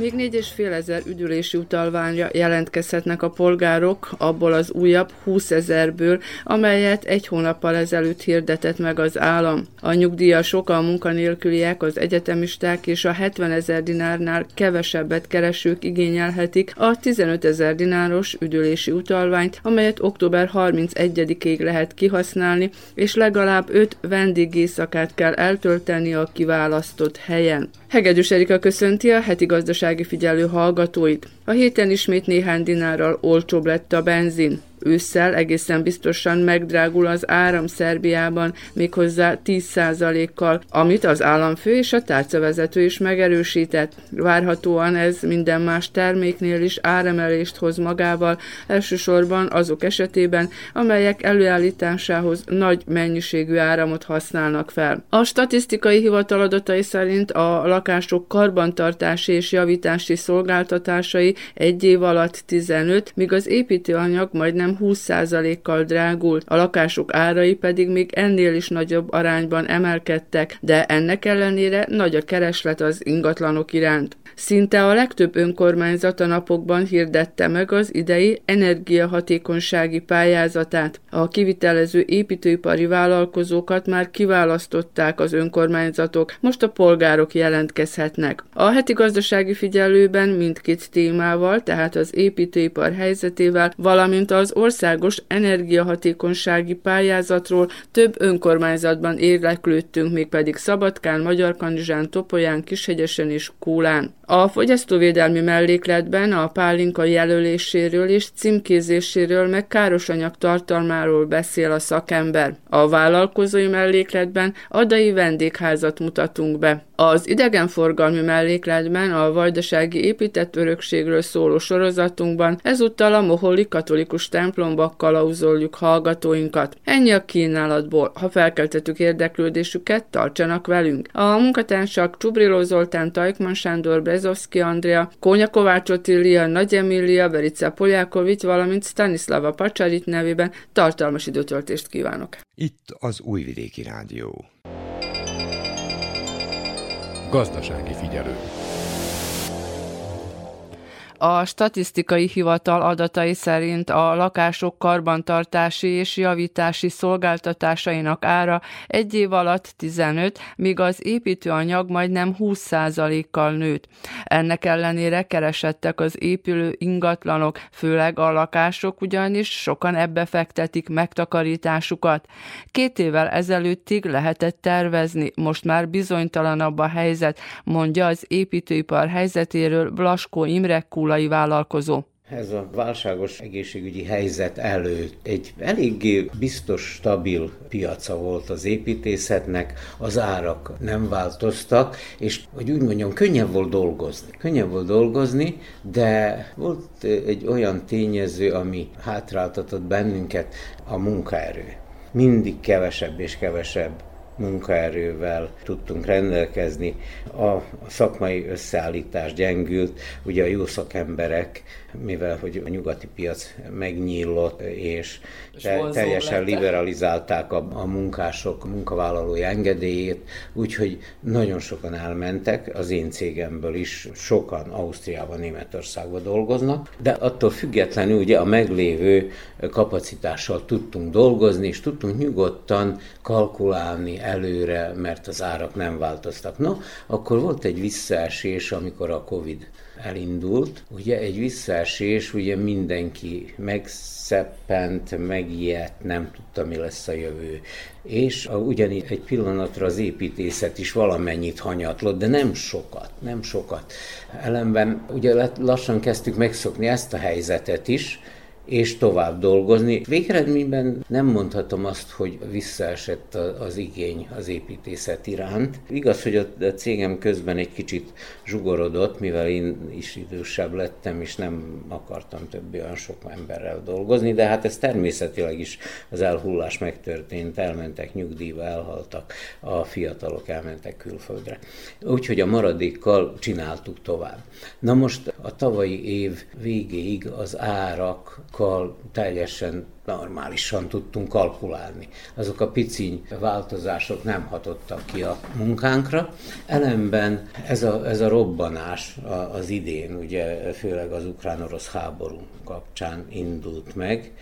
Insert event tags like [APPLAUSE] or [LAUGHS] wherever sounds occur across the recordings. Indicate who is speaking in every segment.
Speaker 1: Még 4,5 ezer üdülési utalványra jelentkezhetnek a polgárok abból az újabb 20 ezerből, amelyet egy hónappal ezelőtt hirdetett meg az állam. A nyugdíjasok, a munkanélküliek, az egyetemisták és a 70 ezer dinárnál kevesebbet keresők igényelhetik a 15 ezer dináros üdülési utalványt, amelyet október 31-ig lehet kihasználni, és legalább 5 vendégészakát kell eltölteni a kiválasztott helyen. Hegedűs Erika köszönti a heti gazdasági figyelő hallgatóit. A héten ismét néhány dinárral olcsóbb lett a benzin. Ősszel egészen biztosan megdrágul az áram Szerbiában, méghozzá 10%-kal, amit az államfő és a tárcavezető is megerősített. Várhatóan ez minden más terméknél is áremelést hoz magával, elsősorban azok esetében, amelyek előállításához nagy mennyiségű áramot használnak fel. A statisztikai hivatal adatai szerint a lakások karbantartási és javítási szolgáltatásai egy év alatt 15, míg az építőanyag majdnem majdnem 20%-kal drágult, a lakások árai pedig még ennél is nagyobb arányban emelkedtek, de ennek ellenére nagy a kereslet az ingatlanok iránt. Szinte a legtöbb önkormányzat a napokban hirdette meg az idei energiahatékonysági pályázatát. A kivitelező építőipari vállalkozókat már kiválasztották az önkormányzatok, most a polgárok jelentkezhetnek. A heti gazdasági figyelőben mindkét témával, tehát az építőipar helyzetével, valamint az országos energiahatékonysági pályázatról több önkormányzatban érdeklődtünk, mégpedig Szabadkán, Magyarkanizsán, Topolyán, Kishegyesen és Kólán. A fogyasztóvédelmi mellékletben a pálinka jelöléséről és címkézéséről meg károsanyag tartalmáról beszél a szakember. A vállalkozói mellékletben adai vendégházat mutatunk be. Az idegenforgalmi mellékletben a vajdasági épített örökségről szóló sorozatunkban ezúttal a Moholi katolikus templomba kalauzoljuk hallgatóinkat. Ennyi a kínálatból. Ha felkeltettük érdeklődésüket, tartsanak velünk. A munkatársak Csubriló Zoltán, Tajkman Sándor, Brezovski Andrea, Kónya Kovács Otília, Nagy Emília, Verica Poljákovics, valamint Stanislava Pacsarit nevében tartalmas időtöltést kívánok.
Speaker 2: Itt az Újvidéki Rádió.
Speaker 3: Gazdasági figyelő.
Speaker 1: A statisztikai hivatal adatai szerint a lakások karbantartási és javítási szolgáltatásainak ára egy év alatt 15, míg az építőanyag majdnem 20%-kal nőtt. Ennek ellenére keresettek az épülő ingatlanok, főleg a lakások, ugyanis sokan ebbe fektetik megtakarításukat. Két évvel ezelőttig lehetett tervezni, most már bizonytalanabb a helyzet, mondja az építőipar helyzetéről Blaskó Imre Kul kulai vállalkozó.
Speaker 4: Ez a válságos egészségügyi helyzet előtt egy eléggé biztos, stabil piaca volt az építészetnek, az árak nem változtak, és hogy úgy mondjam, könnyebb volt dolgozni. Könnyebb volt dolgozni, de volt egy olyan tényező, ami hátráltatott bennünket, a munkaerő. Mindig kevesebb és kevesebb munkaerővel tudtunk rendelkezni. A szakmai összeállítás gyengült, ugye a jó szakemberek, mivel hogy a nyugati piac megnyílott, és, és te, teljesen liberalizálták a, a munkások munkavállalói engedélyét, úgyhogy nagyon sokan elmentek, az én cégemből is sokan Ausztriában, Németországban dolgoznak, de attól függetlenül ugye a meglévő kapacitással tudtunk dolgozni, és tudtunk nyugodtan kalkulálni előre, mert az árak nem változtak. No, akkor volt egy visszaesés, amikor a Covid elindult. Ugye egy visszaesés, ugye mindenki megszeppent, megijedt, nem tudta, mi lesz a jövő. És a, ugyanígy egy pillanatra az építészet is valamennyit hanyatlott, de nem sokat, nem sokat. Ellenben ugye lassan kezdtük megszokni ezt a helyzetet is, és tovább dolgozni. Végeredményben nem mondhatom azt, hogy visszaesett az igény az építészet iránt. Igaz, hogy a cégem közben egy kicsit zsugorodott, mivel én is idősebb lettem, és nem akartam többi olyan sok emberrel dolgozni, de hát ez természetileg is az elhullás megtörtént, elmentek nyugdíjba, elhaltak, a fiatalok elmentek külföldre. Úgyhogy a maradékkal csináltuk tovább. Na most a tavalyi év végéig az árak árakkal teljesen normálisan tudtunk kalkulálni. Azok a piciny változások nem hatottak ki a munkánkra. Ellenben ez a, ez a robbanás az idén, ugye főleg az ukrán-orosz háború kapcsán indult meg,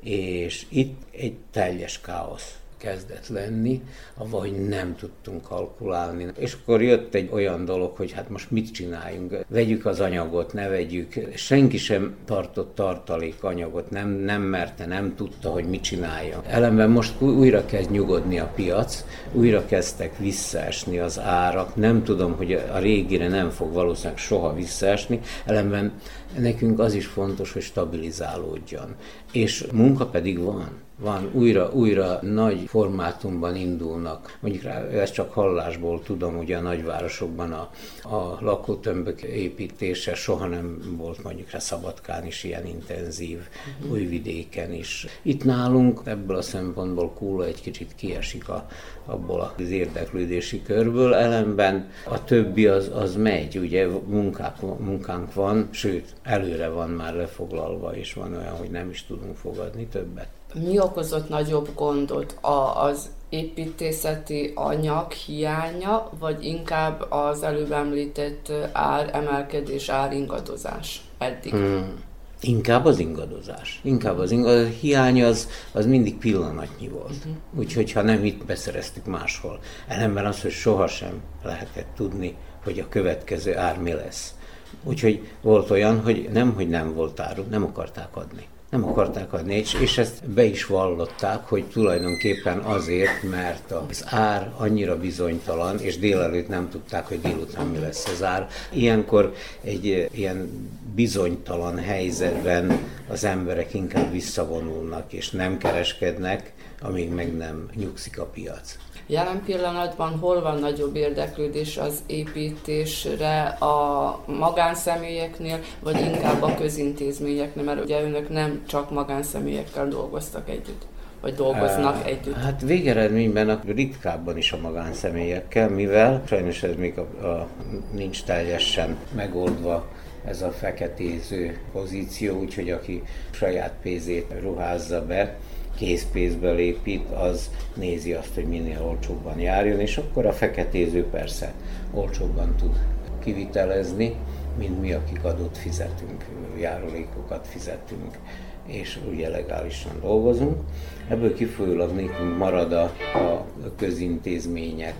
Speaker 4: és itt egy teljes káosz kezdett lenni, avagy nem tudtunk kalkulálni. És akkor jött egy olyan dolog, hogy hát most mit csináljunk, vegyük az anyagot, ne vegyük. Senki sem tartott tartalék anyagot, nem, nem merte, nem tudta, hogy mit csinálja. Ellenben most újra kezd nyugodni a piac, újra kezdtek visszaesni az árak, nem tudom, hogy a régire nem fog valószínűleg soha visszaesni, ellenben nekünk az is fontos, hogy stabilizálódjon. És munka pedig van van, újra, újra nagy formátumban indulnak. Mondjuk rá, ezt csak hallásból tudom, ugye a nagyvárosokban a, a lakótömbök építése soha nem volt mondjuk rá Szabadkán is ilyen intenzív, uh-huh. újvidéken is. Itt nálunk ebből a szempontból Kúla egy kicsit kiesik a, abból az érdeklődési körből, ellenben a többi az, az megy, ugye munkák, munkánk van, sőt, előre van már lefoglalva, és van olyan, hogy nem is tudunk fogadni többet.
Speaker 1: Mi okozott nagyobb gondot? A, az építészeti anyag hiánya, vagy inkább az előbb említett ár emelkedés, áringadozás eddig? Hmm.
Speaker 4: Inkább az ingadozás. Inkább az ingadozás. Hiány az, az mindig pillanatnyi volt. Uh-huh. Úgyhogy ha nem itt beszereztük máshol. Ellenben az, hogy sohasem lehetett tudni, hogy a következő ár mi lesz. Úgyhogy volt olyan, hogy nem, hogy nem volt áru, nem akarták adni nem akarták adni, és, és ezt be is vallották, hogy tulajdonképpen azért, mert az ár annyira bizonytalan, és délelőtt nem tudták, hogy délután mi lesz az ár. Ilyenkor egy ilyen bizonytalan helyzetben az emberek inkább visszavonulnak, és nem kereskednek, amíg meg nem nyugszik a piac.
Speaker 1: Jelen pillanatban hol van nagyobb érdeklődés az építésre a magánszemélyeknél, vagy inkább a közintézményeknél, mert ugye önök nem csak magánszemélyekkel dolgoztak együtt vagy dolgoznak együtt?
Speaker 4: Hát végeredményben a ritkábban is a magánszemélyekkel, mivel sajnos ez még a, a, nincs teljesen megoldva ez a feketéző pozíció, úgyhogy aki saját pénzét ruházza be, készpénzből épít, az nézi azt, hogy minél olcsóbban járjon, és akkor a feketéző persze olcsóbban tud kivitelezni, mint mi, akik adót fizetünk, járulékokat fizetünk, és ugye legálisan dolgozunk. Ebből kifolyólag nekünk marad a, a közintézmények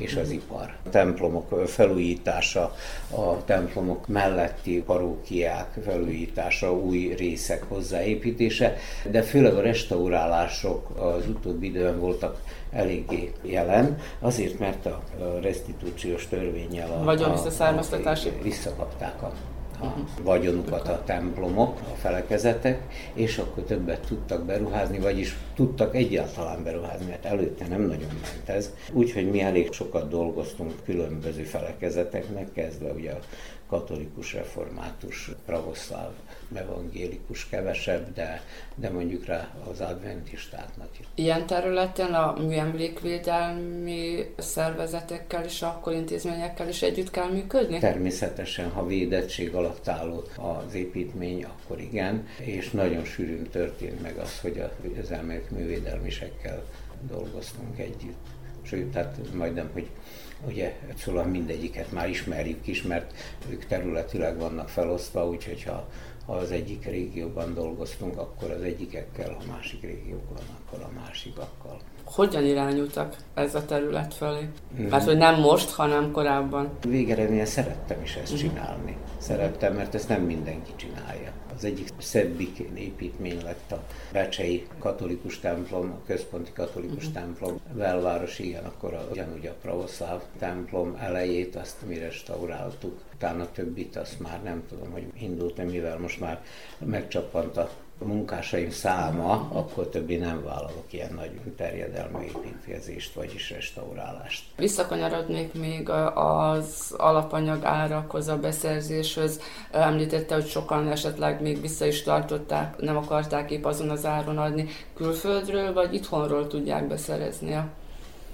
Speaker 4: és az ipar. A templomok felújítása, a templomok melletti parókiák felújítása, új részek hozzáépítése, de főleg a restaurálások az utóbbi időben voltak eléggé jelen, azért, mert a restitúciós törvényel a,
Speaker 1: Vagy a visszaszármaztatási
Speaker 4: visszakapták a a vagyonukat a templomok, a felekezetek, és akkor többet tudtak beruházni, vagyis tudtak egyáltalán beruházni, mert előtte nem nagyon ment ez. Úgyhogy mi elég sokat dolgoztunk különböző felekezeteknek, kezdve ugye a katolikus, református, pravoszláv, evangélikus kevesebb, de, de mondjuk rá az adventistáknak is.
Speaker 1: Ilyen területen a műemlékvédelmi szervezetekkel és akkor intézményekkel is együtt kell működni?
Speaker 4: Természetesen, ha védettség alatt álló az építmény, akkor igen, és nagyon sűrűn történt meg az, hogy az művédelmisekkel dolgoztunk együtt. Sőt, tehát majdnem, hogy Ugye szóval mindegyiket már ismerjük is, mert ők területileg vannak felosztva, úgyhogy ha, ha az egyik régióban dolgoztunk, akkor az egyikekkel, ha másik régióban, akkor a másikakkal.
Speaker 1: Hogyan irányultak ez a terület felé? Mm. Hát, hogy nem most, hanem korábban.
Speaker 4: Végeredményen szerettem is ezt mm. csinálni. Szerettem, mert ezt nem mindenki csinálja. Az egyik szebbik építmény lett a Becsei katolikus templom, a központi katolikus uh-huh. templom, belváros, igen, akkor a, ugyanúgy a pravoszláv templom elejét azt mi restauráltuk, utána többit azt már nem tudom, hogy indult, mivel most már megcsappant a munkásaim száma, akkor többi nem vállalok ilyen nagy terjedelmű építkezést, vagyis restaurálást.
Speaker 1: Visszakanyarodnék még az alapanyag árakhoz, a beszerzéshez. Említette, hogy sokan esetleg még vissza is tartották, nem akarták épp azon az áron adni. Külföldről vagy itthonról tudják beszerezni a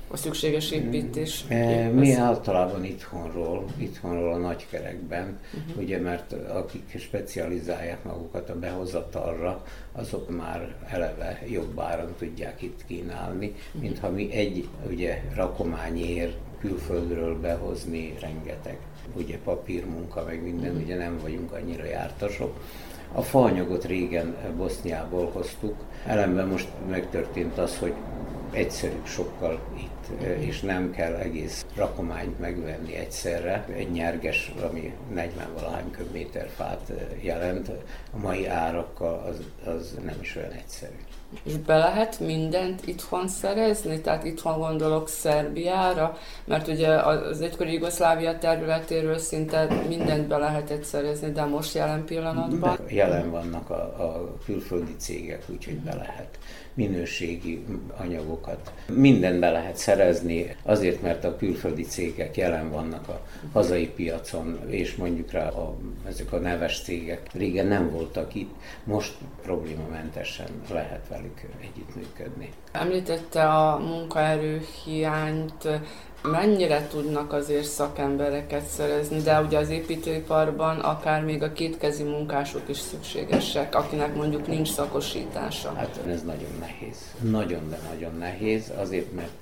Speaker 1: a szükséges építés?
Speaker 4: E, mi általában itthonról, itthonról a nagykerekben, uh-huh. ugye, mert akik specializálják magukat a behozatalra, azok már eleve jobb áron tudják itt kínálni, uh-huh. mint ha mi egy ugye rakományért külföldről behozni rengeteg. Ugye papírmunka, meg minden, uh-huh. ugye nem vagyunk annyira jártasok. A faanyagot régen Boszniából hoztuk, ellenben most megtörtént az, hogy egyszerű sokkal itt, és nem kell egész rakományt megvenni egyszerre. Egy nyerges, ami 40 valahány köbméter fát jelent, a mai árakkal az, az nem is olyan egyszerű.
Speaker 1: És be lehet mindent itthon szerezni? Tehát itthon gondolok Szerbiára, mert ugye az egykori Jugoszlávia területéről szinte mindent be lehetett szerezni, de most jelen pillanatban?
Speaker 4: Jelen vannak a, a külföldi cégek, úgyhogy be lehet minőségi anyagokat. Minden be lehet szerezni, azért, mert a külföldi cégek jelen vannak a hazai piacon, és mondjuk rá a, ezek a neves cégek régen nem voltak itt, most problémamentesen lehet velük együttműködni.
Speaker 1: Említette a munkaerő hiányt, mennyire tudnak azért szakembereket szerezni, de ugye az építőiparban akár még a kétkezi munkások is szükségesek, akinek mondjuk nincs szakosítása.
Speaker 4: Hát ez nagyon nehéz. Nagyon, de nagyon nehéz, azért mert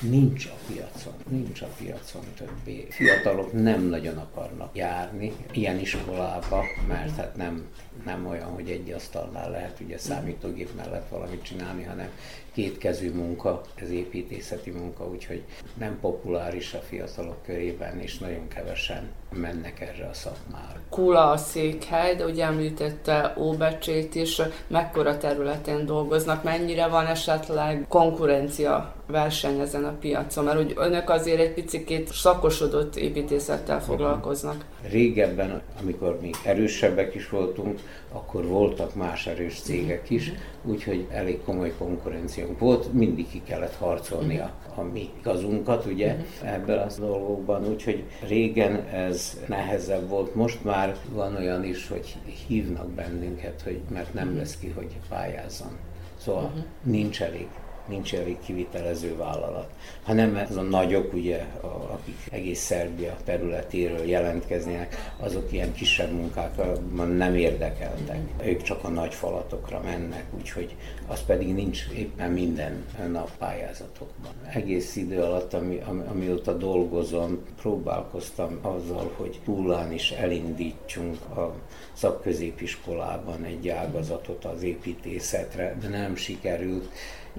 Speaker 4: nincs a piacon, nincs a piacon többé. Fiatalok nem nagyon akarnak járni ilyen iskolába, mert hát nem, nem olyan, hogy egy asztalnál lehet ugye számítógép mellett valamit csinálni, hanem kétkezű munka, ez építészeti munka, úgyhogy nem populáris a fiatalok körében, és nagyon kevesen mennek erre a szakmára.
Speaker 1: Kula a székhely, de ugye említette Óbecsét is, mekkora területen dolgoznak, mennyire van esetleg konkurencia verseny ezen a piacon, mert úgy önök azért egy picit szakosodott építészettel foglalkoznak.
Speaker 4: Régebben, amikor még erősebbek is voltunk, akkor voltak más erős cégek is, úgyhogy elég komoly konkurenciánk volt, mindig ki kellett harcolni a, a mi gazunkat, ugye, ebben az dolgokban, úgyhogy régen ez nehezebb volt, most már van olyan is, hogy hívnak bennünket, hogy mert nem lesz ki, hogy pályázzon. Szóval nincs elég nincs elég kivitelező vállalat, hanem ez a nagyok, ugye, akik egész Szerbia területéről jelentkeznének, azok ilyen kisebb munkákban nem érdekeltek. Ők csak a nagy falatokra mennek, úgyhogy az pedig nincs éppen minden nap pályázatokban. Egész idő alatt, ami, ami, amióta dolgozom, próbálkoztam azzal, hogy túlán is elindítsunk a szakközépiskolában egy ágazatot az építészetre, de nem sikerült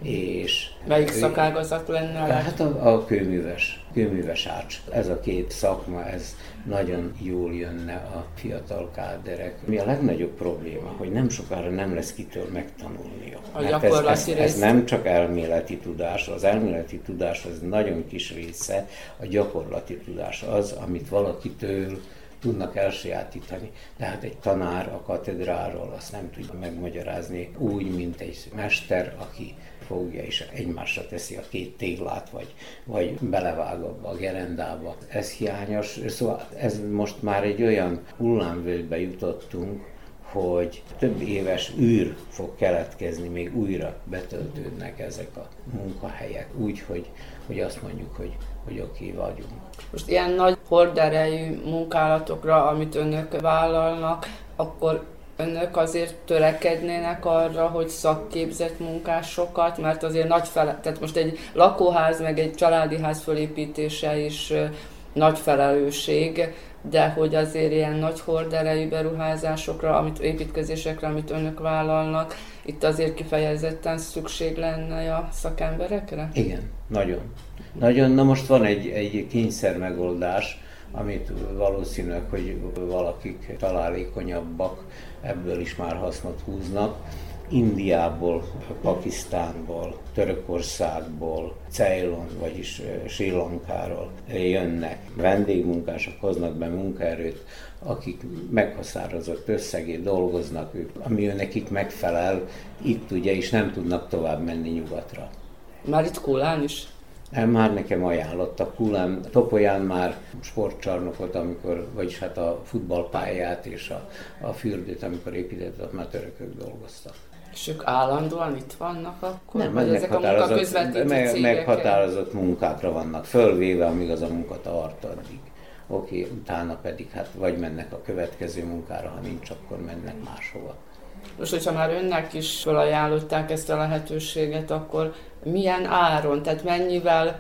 Speaker 4: és...
Speaker 1: Melyik szakágazat lenne a
Speaker 4: Hát a, a kőműves, kőműves ács. Ez a két szakma, ez nagyon jól jönne a fiatal káderek. Mi a legnagyobb probléma, hogy nem sokára nem lesz kitől megtanulnia.
Speaker 1: A Mert gyakorlati ez, ez,
Speaker 4: ez nem csak elméleti tudás, az elméleti tudás az nagyon kis része, a gyakorlati tudás az, amit valakitől tudnak elsajátítani. Tehát egy tanár a katedráról azt nem tudja megmagyarázni úgy, mint egy mester, aki fogja és egymásra teszi a két téglát, vagy, vagy belevág a gerendába. Ez hiányos, szóval ez most már egy olyan hullámvölgybe jutottunk, hogy több éves űr fog keletkezni, még újra betöltődnek ezek a munkahelyek, úgy, hogy, hogy azt mondjuk, hogy, hogy oké vagyunk.
Speaker 1: Most ilyen nagy horderejű munkálatokra, amit önök vállalnak, akkor önök azért törekednének arra, hogy szakképzett munkásokat, mert azért nagy fele, tehát most egy lakóház, meg egy családi ház fölépítése is nagy felelősség, de hogy azért ilyen nagy horderejű beruházásokra, amit építkezésekre, amit önök vállalnak, itt azért kifejezetten szükség lenne a szakemberekre?
Speaker 4: Igen, nagyon. Nagyon, na most van egy, egy kényszer megoldás, amit valószínűleg, hogy valakik találékonyabbak, ebből is már hasznot húznak. Indiából, Pakisztánból, Törökországból, Ceylon, vagyis Sri Lankáról jönnek vendégmunkások, hoznak be munkaerőt, akik meghatározott összegét dolgoznak, ők, ami ő nekik megfelel, itt ugye is nem tudnak tovább menni nyugatra.
Speaker 1: Már itt Kulán is?
Speaker 4: Már nekem ajánlottak Kulán, Topolyán már sportcsarnokot, amikor, vagyis hát a futballpályát és a, a fürdőt, amikor épített, ott már törökök dolgoztak.
Speaker 1: És ők állandóan itt vannak akkor?
Speaker 4: Nem,
Speaker 1: vagy ezek a munkaközvetítő
Speaker 4: meg, meghatározott munkákra vannak fölvéve, amíg az a munka tart addig. Oké, utána pedig hát vagy mennek a következő munkára, ha nincs, akkor mennek máshova.
Speaker 1: Most, hogyha már önnek is felajánlották ezt a lehetőséget, akkor milyen áron, tehát mennyivel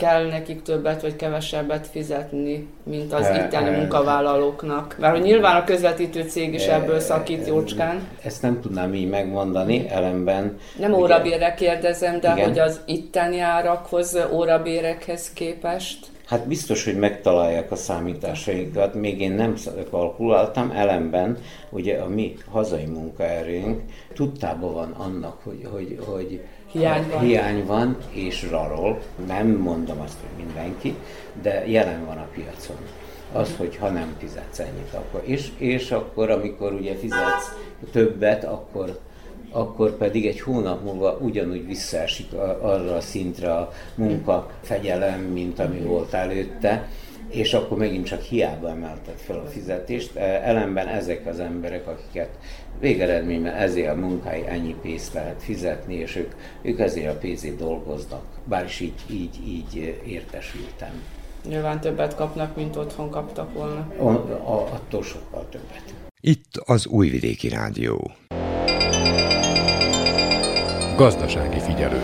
Speaker 1: kell nekik többet vagy kevesebbet fizetni, mint az itteni munkavállalóknak? Mert hogy nyilván a közvetítő cég is ebből szakít jócskán.
Speaker 4: Ezt nem tudnám így megmondani, ellenben...
Speaker 1: Nem órabérre kérdezem, de igen. hogy az itteni árakhoz, órabérekhez képest?
Speaker 4: Hát biztos, hogy megtalálják a számításainkat, még én nem kalkuláltam, ellenben ugye a mi hazai munkaerőnk tudtában van annak, hogy, hogy, hogy
Speaker 1: hiány van.
Speaker 4: hiány van, és rarol, nem mondom azt, hogy mindenki, de jelen van a piacon. Az, hogy ha nem fizetsz ennyit, akkor és, és akkor, amikor ugye fizetsz többet, akkor akkor pedig egy hónap múlva ugyanúgy visszaesik arra a szintre a munka fegyelem, mint ami volt előtte, és akkor megint csak hiába emelted fel a fizetést. E, ellenben ezek az emberek, akiket végeredményben ezért a munkái ennyi pénzt lehet fizetni, és ők, ők ezért a pénzét dolgoznak. Bár is így, így, így értesültem.
Speaker 1: Nyilván többet kapnak, mint otthon kaptak volna.
Speaker 4: A, a, attól sokkal többet.
Speaker 2: Itt az Újvidéki Rádió.
Speaker 3: Gazdasági figyelő.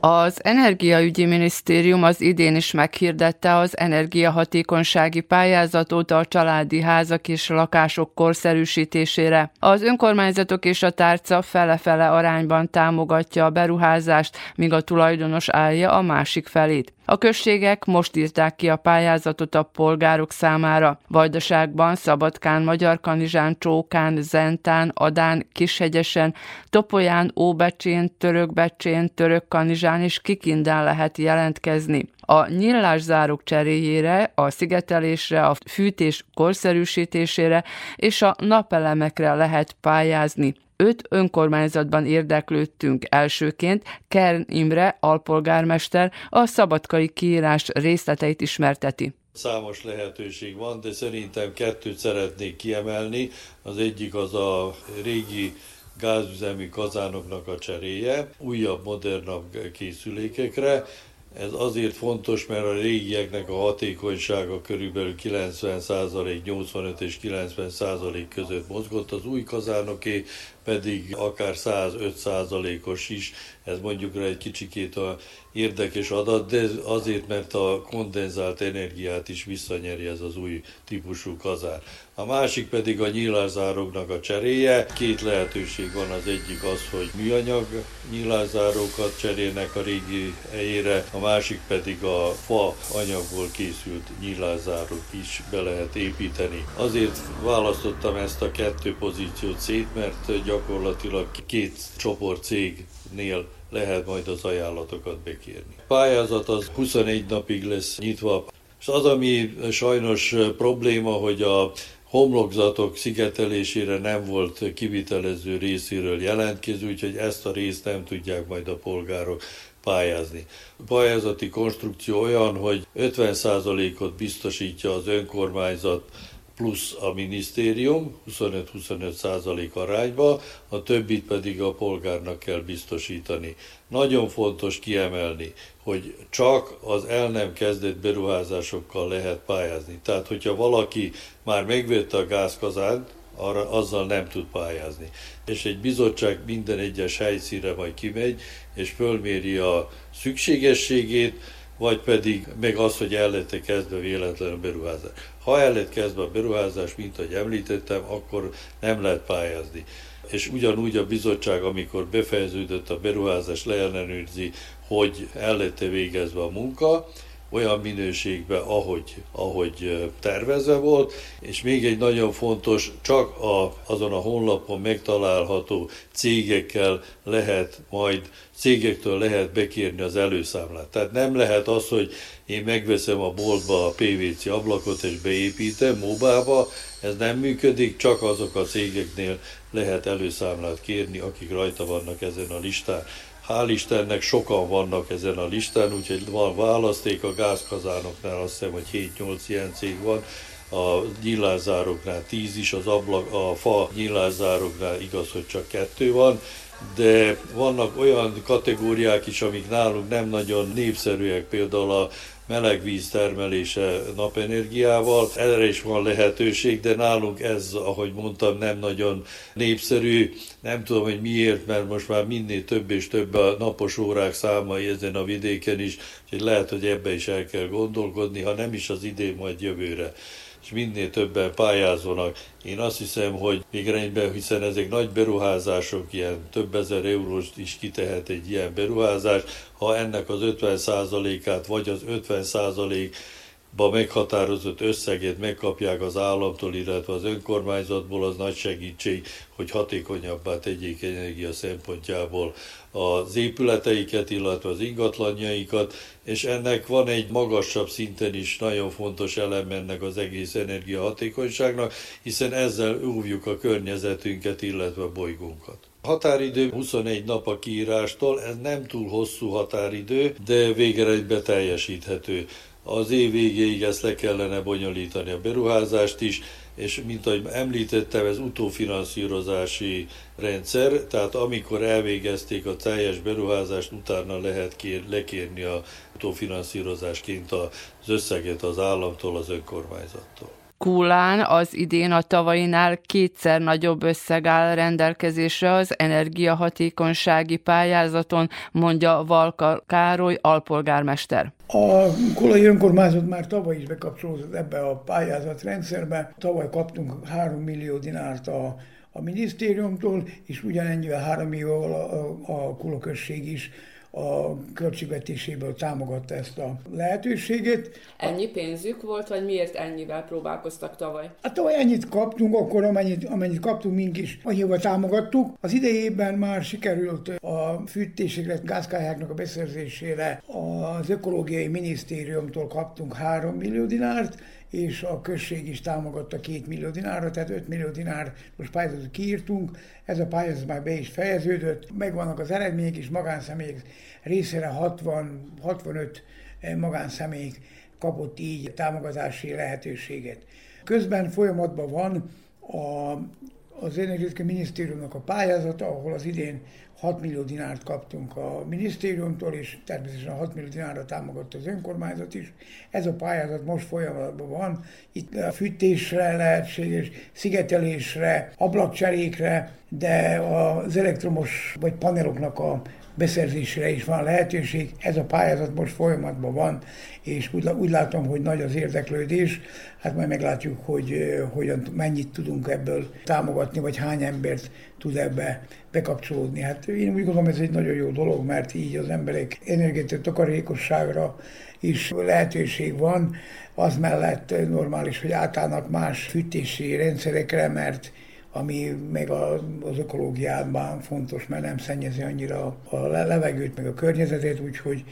Speaker 1: Az Energiaügyi Minisztérium az idén is meghirdette az energiahatékonysági pályázatot a családi házak és lakások korszerűsítésére. Az önkormányzatok és a tárca fele-fele arányban támogatja a beruházást, míg a tulajdonos állja a másik felét. A községek most írták ki a pályázatot a polgárok számára. Vajdaságban, Szabadkán, Magyarkanizsán, Csókán, Zentán, Adán, Kishegyesen, Topolyán, Óbecsén, Törökbecsén, Törökkanizsán és Kikindán lehet jelentkezni. A nyílászárók cseréjére, a szigetelésre, a fűtés korszerűsítésére és a napelemekre lehet pályázni öt önkormányzatban érdeklődtünk elsőként. Kern Imre, alpolgármester, a szabadkai kiírás részleteit ismerteti.
Speaker 5: Számos lehetőség van, de szerintem kettőt szeretnék kiemelni. Az egyik az a régi gázüzemű kazánoknak a cseréje, újabb, modernabb készülékekre, ez azért fontos, mert a régieknek a hatékonysága körülbelül 90%, 85 és 90% között mozgott, az új kazánoké pedig akár 105%-os is, ez mondjuk rá egy kicsikét a érdekes adat, de azért, mert a kondenzált energiát is visszanyeri ez az új típusú kazár. A másik pedig a nyílászároknak a cseréje. Két lehetőség van, az egyik az, hogy műanyag nyílászárókat cserélnek a régi helyére, a másik pedig a fa anyagból készült nyílászárok is be lehet építeni. Azért választottam ezt a kettő pozíciót szét, mert gyakorlatilag két csoport cégnél lehet majd az ajánlatokat bekérni. A pályázat az 21 napig lesz nyitva, és az, ami sajnos probléma, hogy a homlokzatok szigetelésére nem volt kivitelező részéről jelentkező, úgyhogy ezt a részt nem tudják majd a polgárok pályázni. A pályázati konstrukció olyan, hogy 50%-ot biztosítja az önkormányzat plusz a minisztérium 25-25 százalék arányba, a többit pedig a polgárnak kell biztosítani. Nagyon fontos kiemelni, hogy csak az el nem kezdett beruházásokkal lehet pályázni. Tehát, hogyha valaki már megvette a gázkazánt, arra, azzal nem tud pályázni. És egy bizottság minden egyes helyszínre majd kimegy, és fölméri a szükségességét, vagy pedig meg az, hogy el lett kezdve véletlenül beruházás. Ha el lett kezdve a beruházás, mint ahogy említettem, akkor nem lehet pályázni. És ugyanúgy a bizottság, amikor befejeződött a beruházás, leellenőrzi, hogy el lett végezve a munka, olyan minőségben, ahogy, ahogy tervezve volt, és még egy nagyon fontos, csak a, azon a honlapon megtalálható cégekkel lehet majd, cégektől lehet bekérni az előszámlát. Tehát nem lehet az, hogy én megveszem a boltba a PVC ablakot és beépítem mobába, ez nem működik, csak azok a cégeknél lehet előszámlát kérni, akik rajta vannak ezen a listán. Hál' Istennek sokan vannak ezen a listán, úgyhogy van választék a gázkazánoknál, azt hiszem, hogy 7-8 ilyen cég van, a nyílászároknál 10 is, az ablak, a fa nyílászároknál igaz, hogy csak kettő van, de vannak olyan kategóriák is, amik nálunk nem nagyon népszerűek, például a melegvíz termelése napenergiával. Erre is van lehetőség, de nálunk ez, ahogy mondtam, nem nagyon népszerű. Nem tudom, hogy miért, mert most már minél több és több a napos órák száma ezen a vidéken is, úgyhogy lehet, hogy ebbe is el kell gondolkodni, ha nem is az idén, majd jövőre és minél többen pályázónak. Én azt hiszem, hogy még rendben, hiszen ezek nagy beruházások, ilyen több ezer eurós is kitehet egy ilyen beruházás, ha ennek az 50%-át vagy az 50% ba meghatározott összeget megkapják az államtól, illetve az önkormányzatból, az nagy segítség, hogy hatékonyabbá tegyék energia szempontjából az épületeiket, illetve az ingatlanjaikat, és ennek van egy magasabb szinten is nagyon fontos elem ennek az egész energiahatékonyságnak, hiszen ezzel óvjuk a környezetünket, illetve a bolygónkat. Határidő 21 nap a kiírástól, ez nem túl hosszú határidő, de végre teljesíthető. Az év végéig ezt le kellene bonyolítani a beruházást is, és mint ahogy említettem, ez utófinanszírozási rendszer, tehát amikor elvégezték a teljes beruházást, utána lehet kér, lekérni a utófinanszírozásként az összeget az államtól, az önkormányzattól.
Speaker 1: Kulán az idén a tavainál kétszer nagyobb összeg áll rendelkezésre az energiahatékonysági pályázaton, mondja Valka Károly alpolgármester.
Speaker 6: A Kulai önkormányzat már tavaly is bekapcsolódott ebbe a pályázatrendszerbe. Tavaly kaptunk 3 millió dinárt a a minisztériumtól, és ugyanennyivel 3 millió a, a, a Kulaközség is a költségvetéséből támogatta ezt a lehetőséget.
Speaker 1: Ennyi pénzük volt, vagy miért ennyivel próbálkoztak tavaly?
Speaker 6: Hát tavaly ennyit kaptunk, akkor amennyit, amennyit kaptunk, mink is annyival támogattuk. Az idejében már sikerült a fűtésekre, gázkályáknak a beszerzésére az ökológiai minisztériumtól kaptunk 3 millió dinárt, és a község is támogatta 2 millió dinárra, tehát 5 millió dinár most pályázatot kiírtunk, ez a pályázat már be is fejeződött, megvannak az eredmények is, magánszemélyek részére 60, 65 magánszemély kapott így támogatási lehetőséget. Közben folyamatban van a, az Energetikai Minisztériumnak a pályázata, ahol az idén 6 millió dinárt kaptunk a minisztériumtól, és természetesen 6 millió dinárra támogatta az önkormányzat is. Ez a pályázat most folyamatban van. Itt a fűtésre lehetséges, szigetelésre, ablakcserékre, de az elektromos vagy paneloknak a beszerzésére is van lehetőség. Ez a pályázat most folyamatban van, és úgy, úgy látom, hogy nagy az érdeklődés. Hát majd meglátjuk, hogy hogyan, mennyit tudunk ebből támogatni, vagy hány embert tud ebbe bekapcsolódni. Hát én úgy gondolom, ez egy nagyon jó dolog, mert így az emberek energetikai takarékosságra is lehetőség van. Az mellett normális, hogy átállnak más fűtési rendszerekre, mert ami meg az ökológiában fontos, mert nem szennyezi annyira a levegőt, meg a környezetét, úgyhogy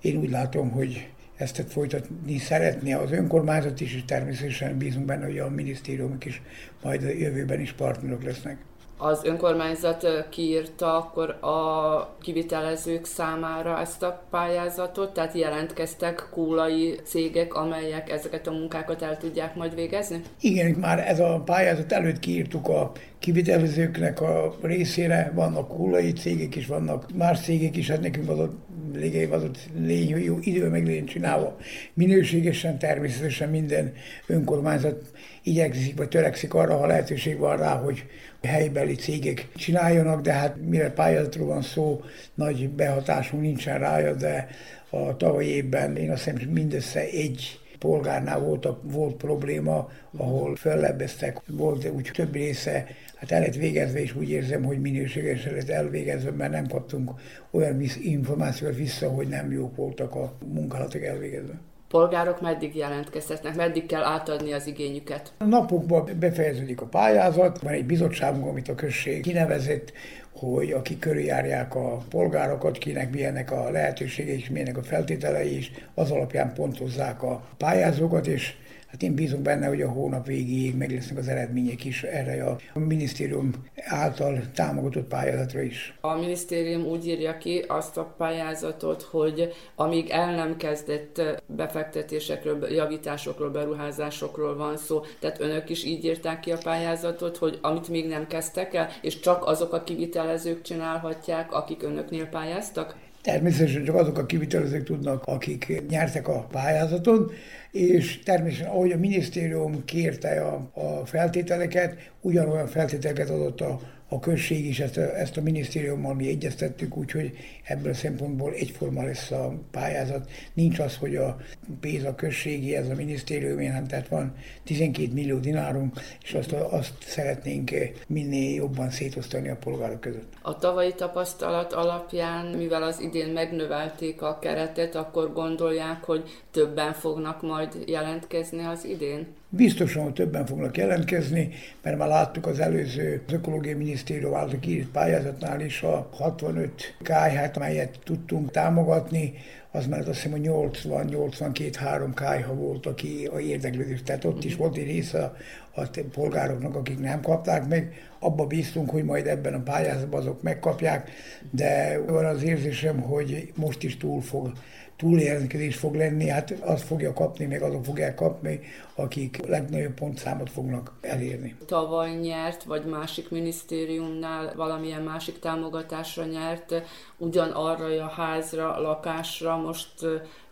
Speaker 6: én úgy látom, hogy ezt folytatni szeretné az önkormányzat is, és természetesen bízunk benne, hogy a minisztériumok is majd a jövőben is partnerok lesznek
Speaker 1: az önkormányzat kiírta akkor a kivitelezők számára ezt a pályázatot, tehát jelentkeztek kúlai cégek, amelyek ezeket a munkákat el tudják majd végezni?
Speaker 6: Igen, már ez a pályázat előtt kiírtuk a kivitelezőknek a részére, vannak kúlai cégek is, vannak más cégek is, hát nekünk az a légei az lény, jó idő meg lény csinálva. Minőségesen természetesen minden önkormányzat igyekszik, vagy törekszik arra, ha lehetőség van rá, hogy helybeli cégek csináljanak, de hát mire pályázatról van szó, nagy behatásunk nincsen rája, de a tavalyi évben én azt hiszem, mindössze egy polgárnál volt, a, volt probléma, ahol fellebbeztek, volt úgy több része, hát el lett végezve, és úgy érzem, hogy minőségesen lett elvégezve, mert nem kaptunk olyan információt vissza, hogy nem jók voltak a munkálatok elvégezve
Speaker 1: polgárok meddig jelentkezhetnek, meddig kell átadni az igényüket?
Speaker 6: Napokban befejeződik a pályázat, van egy bizottságunk, amit a község kinevezett, hogy akik körüljárják a polgárokat, kinek milyenek a lehetőségei és milyenek a feltételei is, az alapján pontozzák a pályázókat, és Hát én bízok benne, hogy a hónap végéig meg lesznek az eredmények is erre a minisztérium által támogatott pályázatra is.
Speaker 1: A minisztérium úgy írja ki azt a pályázatot, hogy amíg el nem kezdett befektetésekről, javításokról, beruházásokról van szó, tehát önök is így írták ki a pályázatot, hogy amit még nem kezdtek el, és csak azok a kivitelezők csinálhatják, akik önöknél pályáztak?
Speaker 6: Természetesen csak azok a kivitelezők tudnak, akik nyertek a pályázaton, és természetesen ahogy a minisztérium kérte a, a feltételeket, ugyanolyan feltételeket adott a a község is ezt a, ezt a minisztériummal mi egyeztettük, úgyhogy ebből a szempontból egyforma lesz a pályázat. Nincs az, hogy a pénz a községi, ez a minisztérium, hanem tehát van 12 millió dinárunk, és azt, azt szeretnénk minél jobban szétosztani a polgárok között.
Speaker 1: A tavalyi tapasztalat alapján, mivel az idén megnövelték a keretet, akkor gondolják, hogy többen fognak majd jelentkezni az idén?
Speaker 6: Biztosan, hogy többen fognak jelentkezni, mert már láttuk az előző az Ökológiai Minisztérium által kiírt pályázatnál is a 65 kájhát, amelyet tudtunk támogatni, az már azt hiszem, hogy 80-82-3 kájha volt, aki a érdeklődés. Tehát ott is volt egy része a polgároknak, akik nem kapták meg. Abba bíztunk, hogy majd ebben a pályázatban azok megkapják, de van az érzésem, hogy most is túl fog túljelentkezés fog lenni, hát azt fogja kapni, meg azok fogják kapni, akik legnagyobb pontszámot fognak elérni.
Speaker 1: Tavaly nyert, vagy másik minisztériumnál valamilyen másik támogatásra nyert, ugyanarra a házra, lakásra most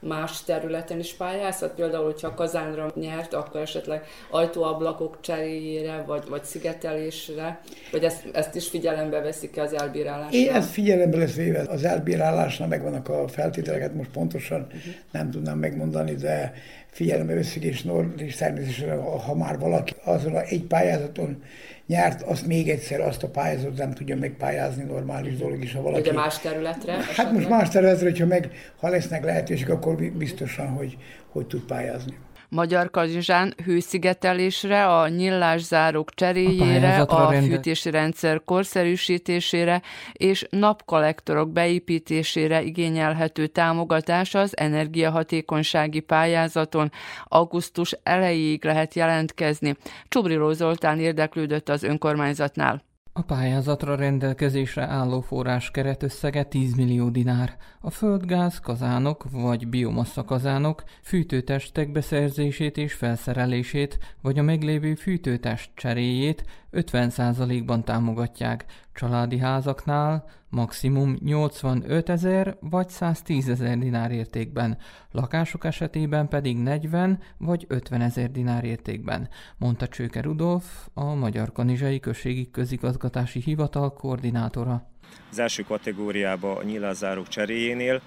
Speaker 1: más területen is pályázhat? Például, hogyha Kazánra nyert, akkor esetleg ajtóablakok cseréjére, vagy, vagy szigetelésre, vagy ezt, ezt is figyelembe veszik az elbírálásra?
Speaker 6: Én ezt figyelembe lesz véve. Az elbírálásnál megvannak a feltételeket, most pontosan uh-huh. nem tudnám megmondani, de figyelembe veszik, és, és természetesen, ha már valaki azon a egy pályázaton nyert, azt még egyszer azt a pályázatot nem tudja megpályázni, normális dolog is, ha valaki...
Speaker 1: Ugye más területre?
Speaker 6: Hát esetleg? most más területre, hogyha meg, ha lesznek lehetőség, akkor biztosan, hogy, hogy tud pályázni.
Speaker 1: Magyar Kazizsán hőszigetelésre, a nyillászárók cseréjére, a, a fűtési rendszer korszerűsítésére és napkollektorok beépítésére igényelhető támogatás az energiahatékonysági pályázaton augusztus elejéig lehet jelentkezni. Csubriló Zoltán érdeklődött az önkormányzatnál.
Speaker 7: A pályázatra rendelkezésre álló forrás keretösszege 10 millió dinár. A földgáz, kazánok vagy biomassa kazánok fűtőtestek beszerzését és felszerelését, vagy a meglévő fűtőtest cseréjét 50%-ban támogatják. Családi házaknál maximum 85 ezer vagy 110 ezer dinár értékben, lakások esetében pedig 40 vagy 50 ezer dinár értékben, mondta Csőke Rudolf, a Magyar Kanizsai Községi Közigazgatási Hivatal koordinátora.
Speaker 8: Az első kategóriába a nyilázárok cseréjénél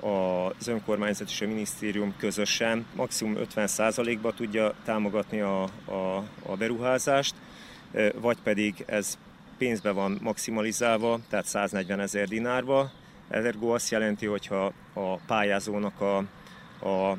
Speaker 8: az önkormányzat és a minisztérium közösen maximum 50%-ba tudja támogatni a, a, a beruházást, vagy pedig ez pénzbe van maximalizálva, tehát 140 ezer dinárba. Ergo azt jelenti, hogyha a pályázónak a, a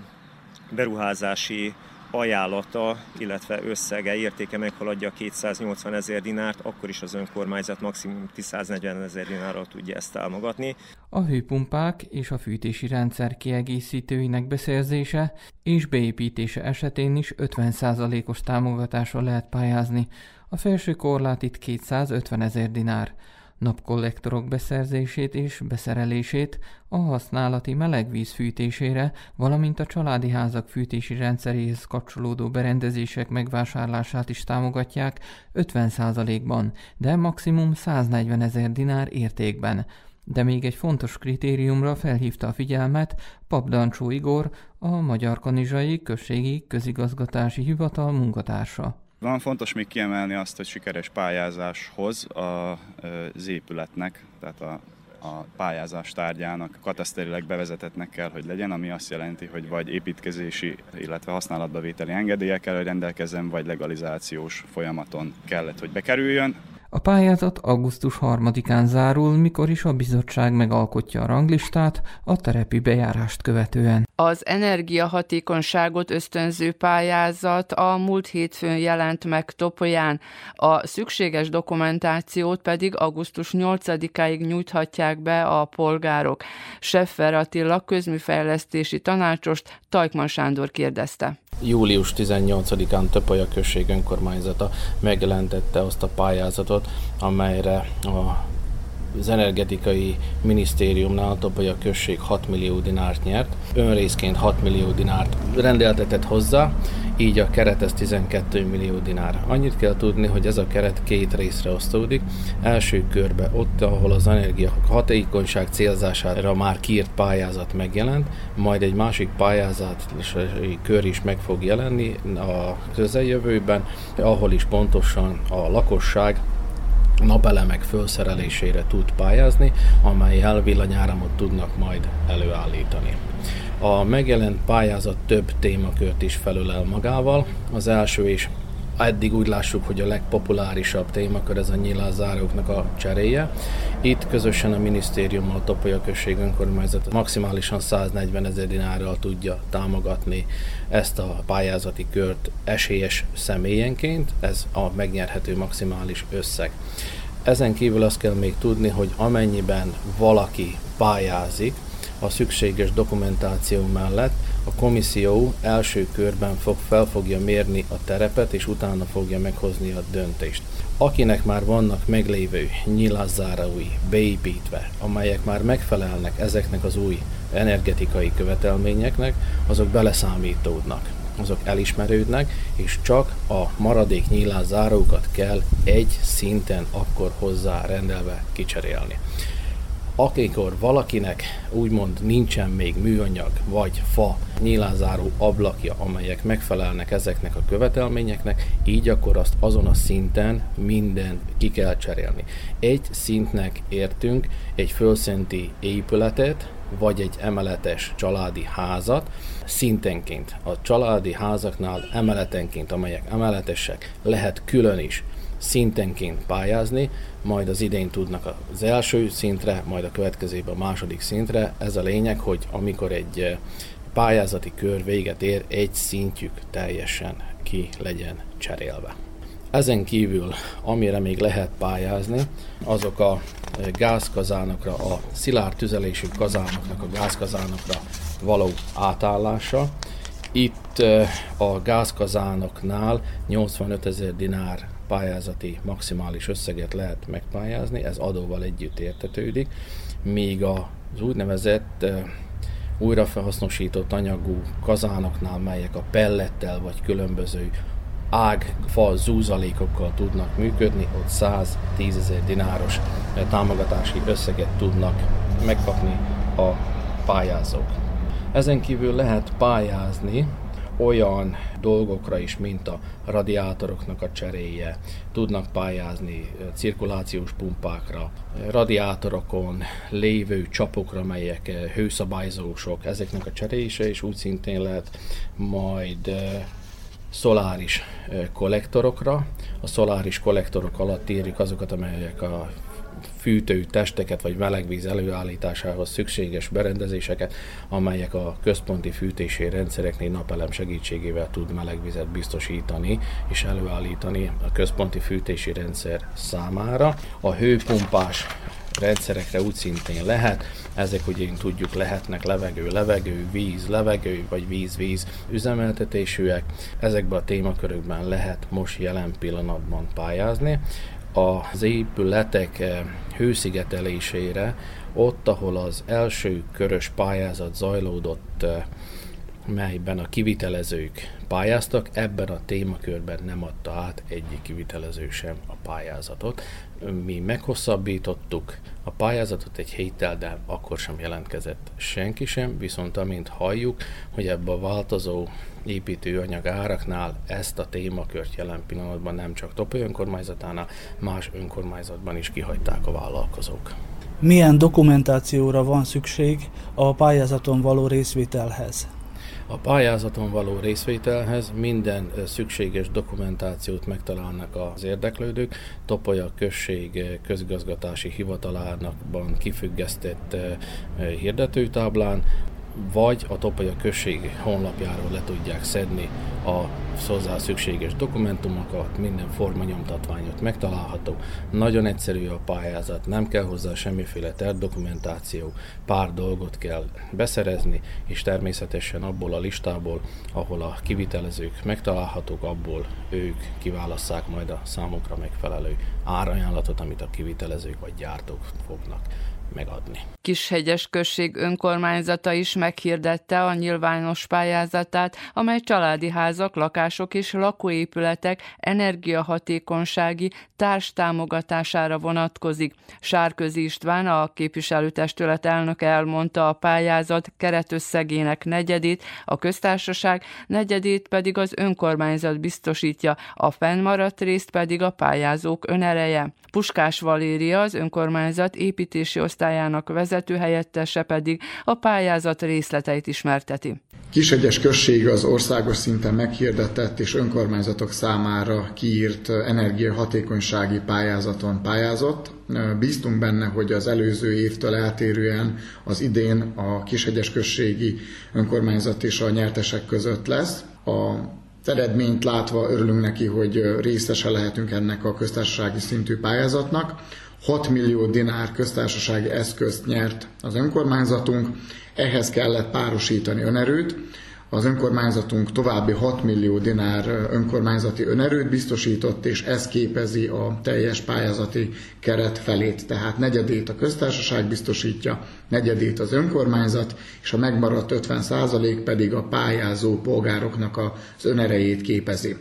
Speaker 8: beruházási ajánlata, illetve összege, értéke meghaladja 280 ezer dinárt, akkor is az önkormányzat maximum 140 ezer dinárral tudja ezt támogatni.
Speaker 7: A hőpumpák és a fűtési rendszer kiegészítőinek beszerzése és beépítése esetén is 50%-os támogatásra lehet pályázni. A felső korlát itt 250 ezer dinár napkollektorok beszerzését és beszerelését, a használati melegvíz fűtésére, valamint a családi házak fűtési rendszeréhez kapcsolódó berendezések megvásárlását is támogatják 50%-ban, de maximum 140 ezer dinár értékben. De még egy fontos kritériumra felhívta a figyelmet Pap Dancsó Igor, a Magyar Kanizsai Községi Közigazgatási Hivatal munkatársa.
Speaker 9: Van fontos még kiemelni azt, hogy sikeres pályázáshoz az épületnek, tehát a, a pályázás tárgyának kataszterileg bevezetetnek kell, hogy legyen, ami azt jelenti, hogy vagy építkezési, illetve használatbavételi engedélyekkel, hogy rendelkezzen, vagy legalizációs folyamaton kellett, hogy bekerüljön.
Speaker 7: A pályázat augusztus 3-án zárul, mikor is a bizottság megalkotja a ranglistát a terepi bejárást követően.
Speaker 1: Az energiahatékonyságot ösztönző pályázat a múlt hétfőn jelent meg Topolyán, a szükséges dokumentációt pedig augusztus 8-áig nyújthatják be a polgárok. Seffer Attila közműfejlesztési tanácsost Tajkman Sándor kérdezte.
Speaker 10: Július 18-án Töpolya község önkormányzata megjelentette azt a pályázatot, amelyre a az energetikai minisztériumnál a község 6 millió dinárt nyert, önrészként 6 millió dinárt rendeltetett hozzá, így a keret ez 12 millió dinár. Annyit kell tudni, hogy ez a keret két részre osztódik. Első körbe ott, ahol az energia hatékonyság célzására már kiírt pályázat megjelent, majd egy másik pályázat kör is meg fog jelenni a közeljövőben, ahol is pontosan a lakosság napelemek felszerelésére tud pályázni, amely elvillanyáramot tudnak majd előállítani. A megjelent pályázat több témakört is felölel magával. Az első is eddig úgy lássuk, hogy a legpopulárisabb témakör ez a nyilázáróknak a cseréje. Itt közösen a minisztériummal a Topolya község önkormányzat maximálisan 140 ezer dinárral tudja támogatni ezt a pályázati kört esélyes személyenként, ez a megnyerhető maximális összeg. Ezen kívül azt kell még tudni, hogy amennyiben valaki pályázik, a szükséges dokumentáció mellett a komisszió első körben fog, fel fogja mérni a terepet, és utána fogja meghozni a döntést. Akinek már vannak meglévő nyilázárói beépítve, amelyek már megfelelnek ezeknek az új energetikai követelményeknek, azok beleszámítódnak azok elismerődnek, és csak a maradék nyílászárókat kell egy szinten akkor hozzá rendelve kicserélni akikor valakinek úgymond nincsen még műanyag vagy fa nyílázáró ablakja, amelyek megfelelnek ezeknek a követelményeknek, így akkor azt azon a szinten minden ki kell cserélni. Egy szintnek értünk egy fölszenti épületet, vagy egy emeletes családi házat, szintenként. A családi házaknál emeletenként, amelyek emeletesek, lehet külön is szintenként pályázni, majd az idén tudnak az első szintre, majd a következőben a második szintre. Ez a lényeg, hogy amikor egy eh, pályázati kör véget ér, egy szintjük teljesen ki legyen cserélve. Ezen kívül, amire még lehet pályázni, azok a eh, gázkazánokra, a szilárd tüzelésű kazánoknak a gázkazánokra való átállása. Itt eh, a gázkazánoknál 85 ezer dinár pályázati maximális összeget lehet megpályázni, ez adóval együtt értetődik, míg az úgynevezett újrafelhasznosított anyagú kazánoknál, melyek a pellettel vagy különböző ág, fa, zúzalékokkal tudnak működni, ott 110 ezer dináros támogatási összeget tudnak megkapni a pályázók. Ezen kívül lehet pályázni olyan dolgokra is, mint a radiátoroknak a cseréje, tudnak pályázni cirkulációs pumpákra, radiátorokon lévő csapokra, melyek hőszabályzósok, ezeknek a cserése is úgy szintén lehet, majd szoláris kollektorokra. A szoláris kollektorok alatt írjuk azokat, amelyek a fűtő testeket vagy melegvíz előállításához szükséges berendezéseket, amelyek a központi fűtési rendszereknél napelem segítségével tud melegvizet biztosítani és előállítani a központi fűtési rendszer számára. A hőpumpás rendszerekre úgy szintén lehet. Ezek ugye tudjuk lehetnek levegő, levegő, víz, levegő vagy víz-víz üzemeltetésűek. Ezekben a témakörökben lehet most jelen pillanatban pályázni az épületek eh, hőszigetelésére, ott, ahol az első körös pályázat zajlódott, eh, melyben a kivitelezők pályáztak, ebben a témakörben nem adta át egyik kivitelező sem a pályázatot. Mi meghosszabbítottuk a pályázatot egy héttel, de akkor sem jelentkezett senki sem, viszont amint halljuk, hogy ebbe a változó építőanyag áraknál ezt a témakört jelen pillanatban nem csak Topoly önkormányzatánál, más önkormányzatban is kihagyták a vállalkozók.
Speaker 11: Milyen dokumentációra van szükség a pályázaton való részvételhez?
Speaker 10: A pályázaton való részvételhez minden szükséges dokumentációt megtalálnak az érdeklődők. Topolya község közgazgatási hivatalának kifüggesztett hirdetőtáblán, vagy a Topaja község honlapjáról le tudják szedni a hozzá szükséges dokumentumokat, minden formanyomtatványot megtalálható. Nagyon egyszerű a pályázat, nem kell hozzá semmiféle tervdokumentáció, pár dolgot kell beszerezni, és természetesen abból a listából, ahol a kivitelezők megtalálhatók, abból ők kiválasszák majd a számukra megfelelő árajánlatot, amit a kivitelezők vagy gyártók fognak megadni.
Speaker 1: Kishegyes község önkormányzata is meghirdette a nyilvános pályázatát, amely családi házak, lakások és lakóépületek energiahatékonysági társtámogatására vonatkozik. Sárközi István, a képviselőtestület elnöke elmondta a pályázat keretösszegének negyedét, a köztársaság negyedét pedig az önkormányzat biztosítja, a fennmaradt részt pedig a pályázók önereje. Puskás Valéria, az önkormányzat építési osztályának vezető helyettese pedig a pályázat részleteit ismerteti.
Speaker 12: Kisegyes község az országos szinten meghirdetett és önkormányzatok számára kiírt energiahatékonysági pályázaton pályázott. Bíztunk benne, hogy az előző évtől eltérően az idén a Kisegyes községi önkormányzat és a nyertesek között lesz. A eredményt látva örülünk neki, hogy részese lehetünk ennek a köztársasági szintű pályázatnak. 6 millió dinár köztársasági eszközt nyert az önkormányzatunk, ehhez kellett párosítani önerőt, az önkormányzatunk további 6 millió dinár önkormányzati önerőt biztosított, és ez képezi a teljes pályázati keret felét. Tehát negyedét a köztársaság biztosítja, negyedét az önkormányzat, és a megmaradt 50% pedig a pályázó polgároknak az önerejét képezi.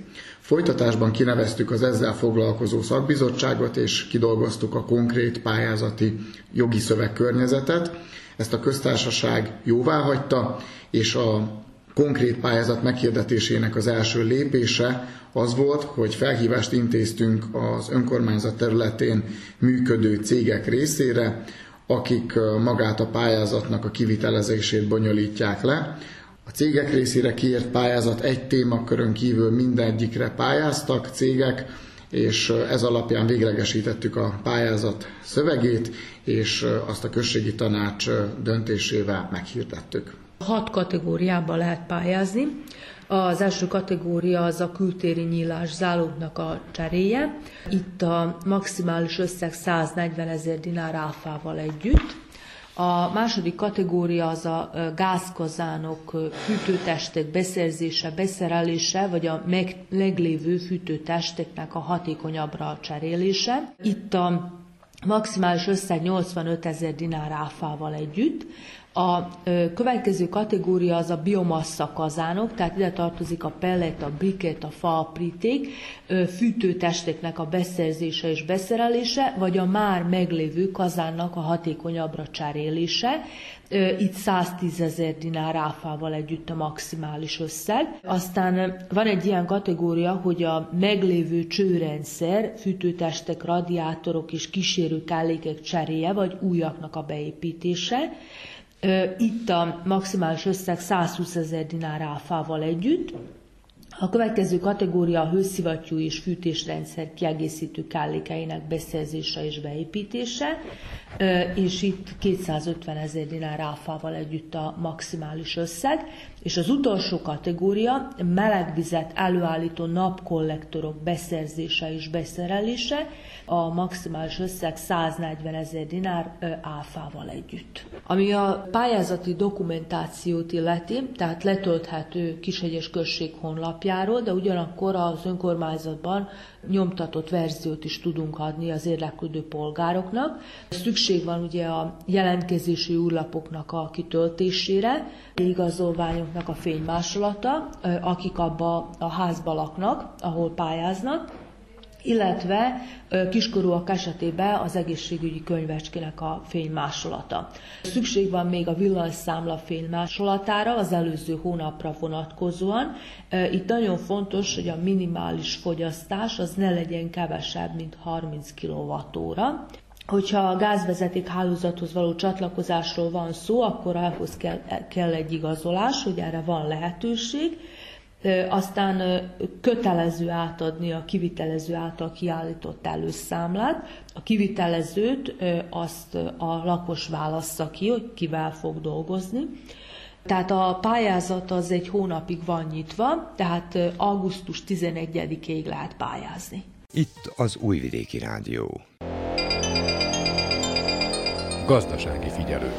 Speaker 12: Folytatásban kineveztük az ezzel foglalkozó szakbizottságot, és kidolgoztuk a konkrét pályázati jogi szövegkörnyezetet. Ezt a köztársaság jóvá hagyta, és a konkrét pályázat meghirdetésének az első lépése az volt, hogy felhívást intéztünk az önkormányzat területén működő cégek részére, akik magát a pályázatnak a kivitelezését bonyolítják le. A cégek részére kiírt pályázat egy témakörön kívül mindegyikre pályáztak cégek, és ez alapján véglegesítettük a pályázat szövegét, és azt a községi tanács döntésével meghirdettük.
Speaker 13: Hat kategóriában lehet pályázni. Az első kategória az a kültéri nyílás zálognak a cseréje. Itt a maximális összeg 140 ezer dinár áfával együtt. A második kategória az a gázkazánok fűtőtestek beszerzése, beszerelése, vagy a meg, meglévő fűtőtesteknek a hatékonyabbra cserélése. Itt a maximális összeg 85 ezer dinár áfával együtt. A következő kategória az a biomassa kazánok, tehát ide tartozik a pellet, a briket, a fa, a priték, fűtőtesteknek a beszerzése és beszerelése, vagy a már meglévő kazánnak a hatékonyabbra cserélése. Itt 110 ezer dinár áfával együtt a maximális összeg. Aztán van egy ilyen kategória, hogy a meglévő csőrendszer, fűtőtestek, radiátorok és kísérő kellékek cseréje, vagy újaknak a beépítése. Itt a maximális összeg 120 ezer dinár áfával együtt. A következő kategória a hőszivattyú és fűtésrendszer kiegészítő kellékeinek beszerzése és beépítése, és itt 250 ezer dinár áfával együtt a maximális összeg, és az utolsó kategória melegvizet előállító napkollektorok beszerzése és beszerelése, a maximális összeg 140 ezer dinár áfával együtt. Ami a pályázati dokumentációt illeti, tehát letölthető Kishegyes község honlapjáról, de ugyanakkor az önkormányzatban nyomtatott verziót is tudunk adni az érdeklődő polgároknak. Szükség van ugye a jelentkezési úrlapoknak a kitöltésére, igazolványoknak a fénymásolata, akik abba a házba laknak, ahol pályáznak, illetve kiskorúak esetében az egészségügyi könyvecskének a fénymásolata. Szükség van még a villanyszámla fénymásolatára az előző hónapra vonatkozóan. Itt nagyon fontos, hogy a minimális fogyasztás az ne legyen kevesebb, mint 30 kWh. Hogyha a gázvezeték hálózathoz való csatlakozásról van szó, akkor ahhoz kell, kell egy igazolás, hogy erre van lehetőség aztán kötelező átadni a kivitelező által kiállított előszámlát. A kivitelezőt azt a lakos válassza ki, hogy kivel fog dolgozni. Tehát a pályázat az egy hónapig van nyitva, tehát augusztus 11-ig lehet pályázni.
Speaker 2: Itt az Újvidéki Rádió.
Speaker 3: Gazdasági figyelő.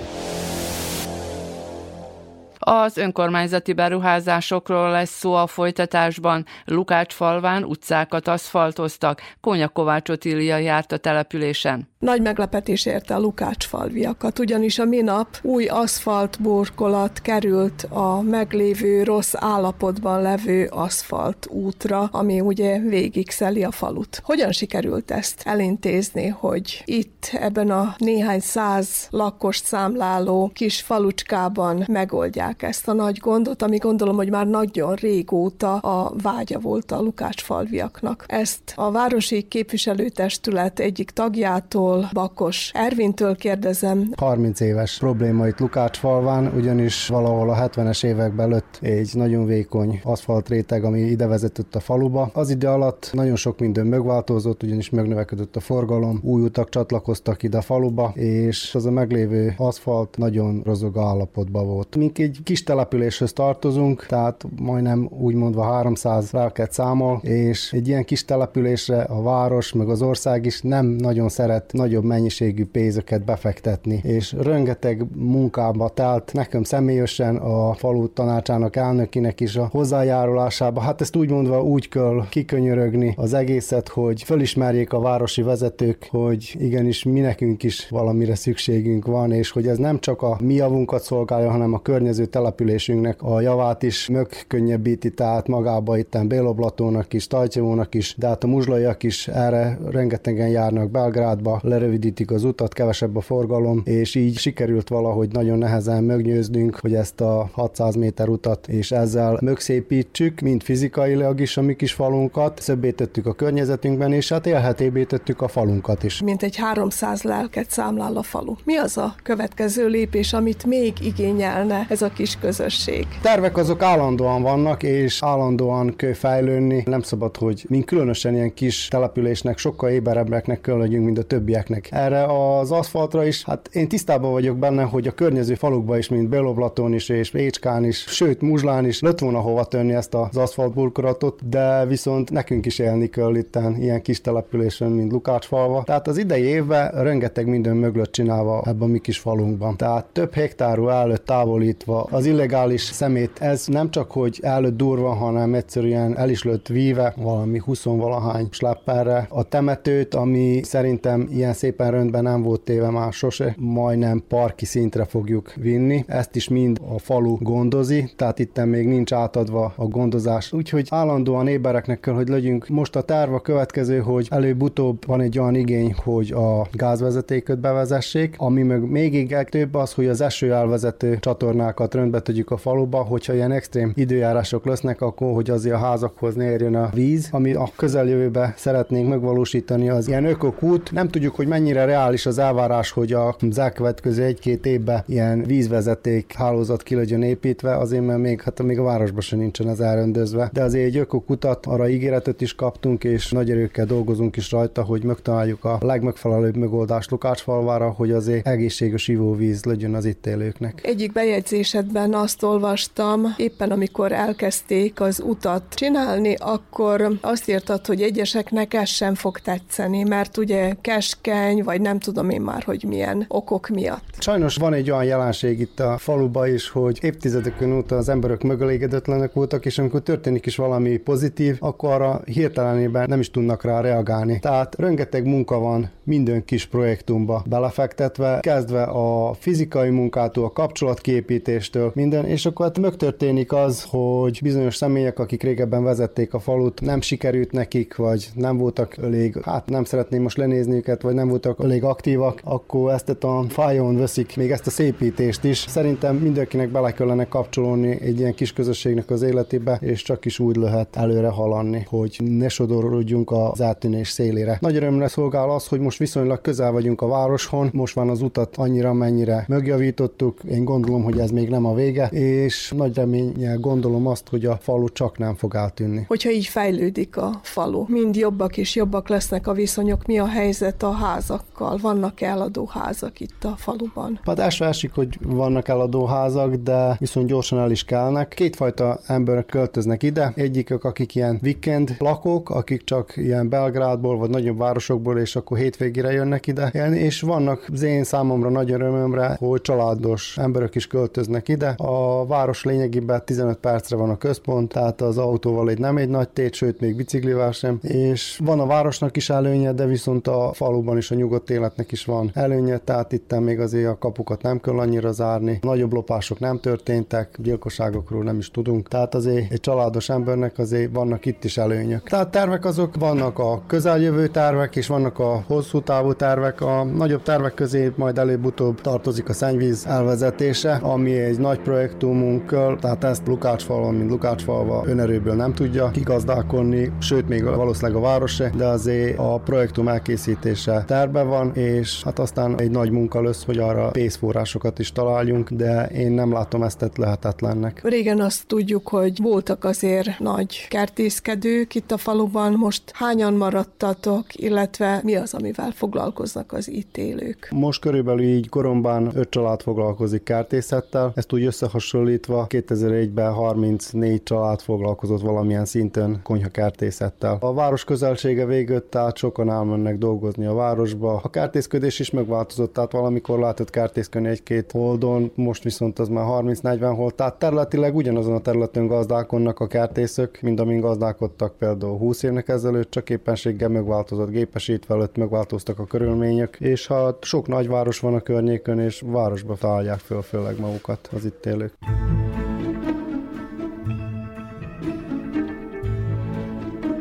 Speaker 1: Az önkormányzati beruházásokról lesz szó a folytatásban. Lukács falván utcákat aszfaltoztak. Kónya Kovács Otília járt a településen.
Speaker 14: Nagy meglepetés érte a Lukács falviakat, ugyanis a minap új aszfalt burkolat került a meglévő rossz állapotban levő aszfalt útra, ami ugye végigszeli a falut. Hogyan sikerült ezt elintézni, hogy itt ebben a néhány száz lakost számláló kis falucskában megoldják ezt a nagy gondot, ami gondolom, hogy már nagyon régóta a vágya volt a Lukács falviaknak. Ezt a városi képviselőtestület egyik tagjától Gábortól, Bakos Ervintől kérdezem.
Speaker 15: 30 éves probléma itt falván, ugyanis valahol a 70-es években lőtt egy nagyon vékony aszfaltréteg, ami ide vezetett a faluba. Az ide alatt nagyon sok minden megváltozott, ugyanis megnövekedett a forgalom, új utak csatlakoztak ide a faluba, és az a meglévő aszfalt nagyon rozog állapotban volt. Mink egy kis településhez tartozunk, tehát majdnem úgymondva 300 lelket számol, és egy ilyen kis településre a város, meg az ország is nem nagyon szeret nagyobb mennyiségű pénzeket befektetni, és rengeteg munkába telt nekem személyesen a falu tanácsának elnökinek is a hozzájárulásába. Hát ezt úgy mondva úgy kell kikönyörögni az egészet, hogy fölismerjék a városi vezetők, hogy igenis mi nekünk is valamire szükségünk van, és hogy ez nem csak a mi javunkat szolgálja, hanem a környező településünknek a javát is megkönnyebbíti, tehát magába itten Béloblatónak is, Tajcsevónak is, de hát a muzslaiak is erre rengetegen járnak Belgrádba, lerövidítik az utat, kevesebb a forgalom, és így sikerült valahogy nagyon nehezen meggyőznünk, hogy ezt a 600 méter utat és ezzel megszépítsük, mind fizikailag is a mi kis falunkat, szöbbé tettük a környezetünkben, és hát élhetőbbé tettük a falunkat is.
Speaker 14: Mint egy 300 lelket számlál a falu. Mi az a következő lépés, amit még igényelne ez a kis közösség?
Speaker 15: Tervek azok állandóan vannak, és állandóan kell fejlődni. Nem szabad, hogy mint különösen ilyen kis településnek sokkal éberebbeknek kell legyünk, mint a többiek többieknek. Erre az aszfaltra is, hát én tisztában vagyok benne, hogy a környező falukba is, mint Beloblaton is és Écskán is, sőt Muzslán is lett volna hova tenni ezt az aszfaltburkolatot, de viszont nekünk is élni kell itt ilyen kis településen, mint Lukácsfalva. Tehát az idei évben rengeteg minden mögött csinálva ebben a mi kis falunkban. Tehát több hektárú előtt távolítva az illegális szemét, ez nem csak, hogy előtt durva, hanem egyszerűen el is lőtt víve valami 20 valahány slepperre a temetőt, ami szerintem ilyen ilyen szépen röntben nem volt téve már sose, majdnem parki szintre fogjuk vinni. Ezt is mind a falu gondozi, tehát itt még nincs átadva a gondozás. Úgyhogy állandóan ébereknek kell, hogy legyünk. Most a terv a következő, hogy előbb-utóbb van egy olyan igény, hogy a gázvezetéköt bevezessék, ami meg még több az, hogy az eső elvezető csatornákat röntbe tegyük a faluba, hogyha ilyen extrém időjárások lesznek, akkor hogy azért a házakhoz ne érjön a víz, ami a közeljövőbe szeretnénk megvalósítani, az ilyen ökokút. Nem tudjuk, hogy mennyire reális az elvárás, hogy a elkövetkező egy-két évben ilyen vízvezeték hálózat ki legyen építve, azért mert még, hát még a városban sem nincsen ez elrendezve. De azért egy ökokutat, arra ígéretet is kaptunk, és nagy erőkkel dolgozunk is rajta, hogy megtaláljuk a legmegfelelőbb megoldást Lukácsfalvára, hogy azért egészséges ivóvíz legyen az itt élőknek.
Speaker 14: Egyik bejegyzésedben azt olvastam, éppen amikor elkezdték az utat csinálni, akkor azt írtad, hogy egyeseknek ez sem fog tetszeni, mert ugye keske érzékeny, vagy nem tudom én már, hogy milyen okok miatt.
Speaker 15: Sajnos van egy olyan jelenség itt a faluba is, hogy évtizedeken óta az emberek mögelégedetlenek voltak, és amikor történik is valami pozitív, akkor arra hirtelenében nem is tudnak rá reagálni. Tehát rengeteg munka van minden kis projektumba belefektetve, kezdve a fizikai munkától, a kapcsolatképítéstől, minden, és akkor hát megtörténik az, hogy bizonyos személyek, akik régebben vezették a falut, nem sikerült nekik, vagy nem voltak elég, hát nem szeretném most lenézni őket, vagy nem voltak elég aktívak, akkor ezt a fájon veszik még ezt a szépítést is. Szerintem mindenkinek bele kellene kapcsolni egy ilyen kis közösségnek az életébe, és csak is úgy lehet előre haladni, hogy ne sodorodjunk az eltűnés szélére. Nagy örömre szolgál az, hogy most viszonylag közel vagyunk a városhon, most van az utat annyira, mennyire megjavítottuk, én gondolom, hogy ez még nem a vége, és nagy reménnyel gondolom azt, hogy a falu csak nem fog eltűnni.
Speaker 14: Hogyha így fejlődik a falu, mind jobbak és jobbak lesznek a viszonyok, mi a helyzet a házakkal? Vannak eladó házak itt a faluban?
Speaker 15: Hát első esik, hogy vannak eladó házak, de viszont gyorsan el is kelnek. Kétfajta emberek költöznek ide. Egyikük, akik ilyen weekend lakók, akik csak ilyen Belgrádból vagy nagyobb városokból, és akkor hétvégére jönnek ide élni, és vannak az én számomra nagy örömömre, hogy családos emberek is költöznek ide. A város lényegében 15 percre van a központ, tehát az autóval egy nem egy nagy tét, sőt még biciklivel sem, és van a városnak is előnye, de viszont a faluban is a nyugodt életnek is van előnye, tehát itt még azért a kapukat nem kell annyira zárni, nagyobb lopások nem történtek, gyilkosságokról nem is tudunk, tehát azért egy családos embernek azért vannak itt is előnyök. Tehát tervek azok vannak a közeljövő tervek, és vannak a hosszú távú tervek. A nagyobb tervek közé majd előbb-utóbb tartozik a szennyvíz elvezetése, ami egy nagy projektumunk, tehát ezt Lukácsfalva, mint Lukácsfalva önerőből nem tudja kigazdálkodni, sőt még valószínűleg a város se, de azért a projektum elkészítése terve van, és hát aztán egy nagy munka lesz, hogy arra pénzforrásokat is találjunk, de én nem látom ezt lehetetlennek.
Speaker 14: Régen azt tudjuk, hogy voltak azért nagy kertészkedők itt a faluban, most hányan maradtatok, illetve mi az, amivel foglalkoznak az itt élők?
Speaker 15: Most körülbelül így koromban öt család foglalkozik kertészettel, ezt úgy összehasonlítva 2001-ben 34 család foglalkozott valamilyen szinten konyhakertészettel. A város közelsége végött, tehát sokan elmennek dolgozni a városba. A kertészkedés is megváltozott, tehát valamikor lehetett kertészkedni egy-két holdon, most viszont az már 30-40 hold, tehát területileg ugyanazon a területen gazdálkodnak a kertészek, mint amin gazdálkodtak például 20 évnek ezelőtt, csak éppenséggel megváltozott gépesítve előtt, megváltoztak a körülmények, és hát sok nagyváros van a környékön, és városba találják föl főleg magukat az itt élők.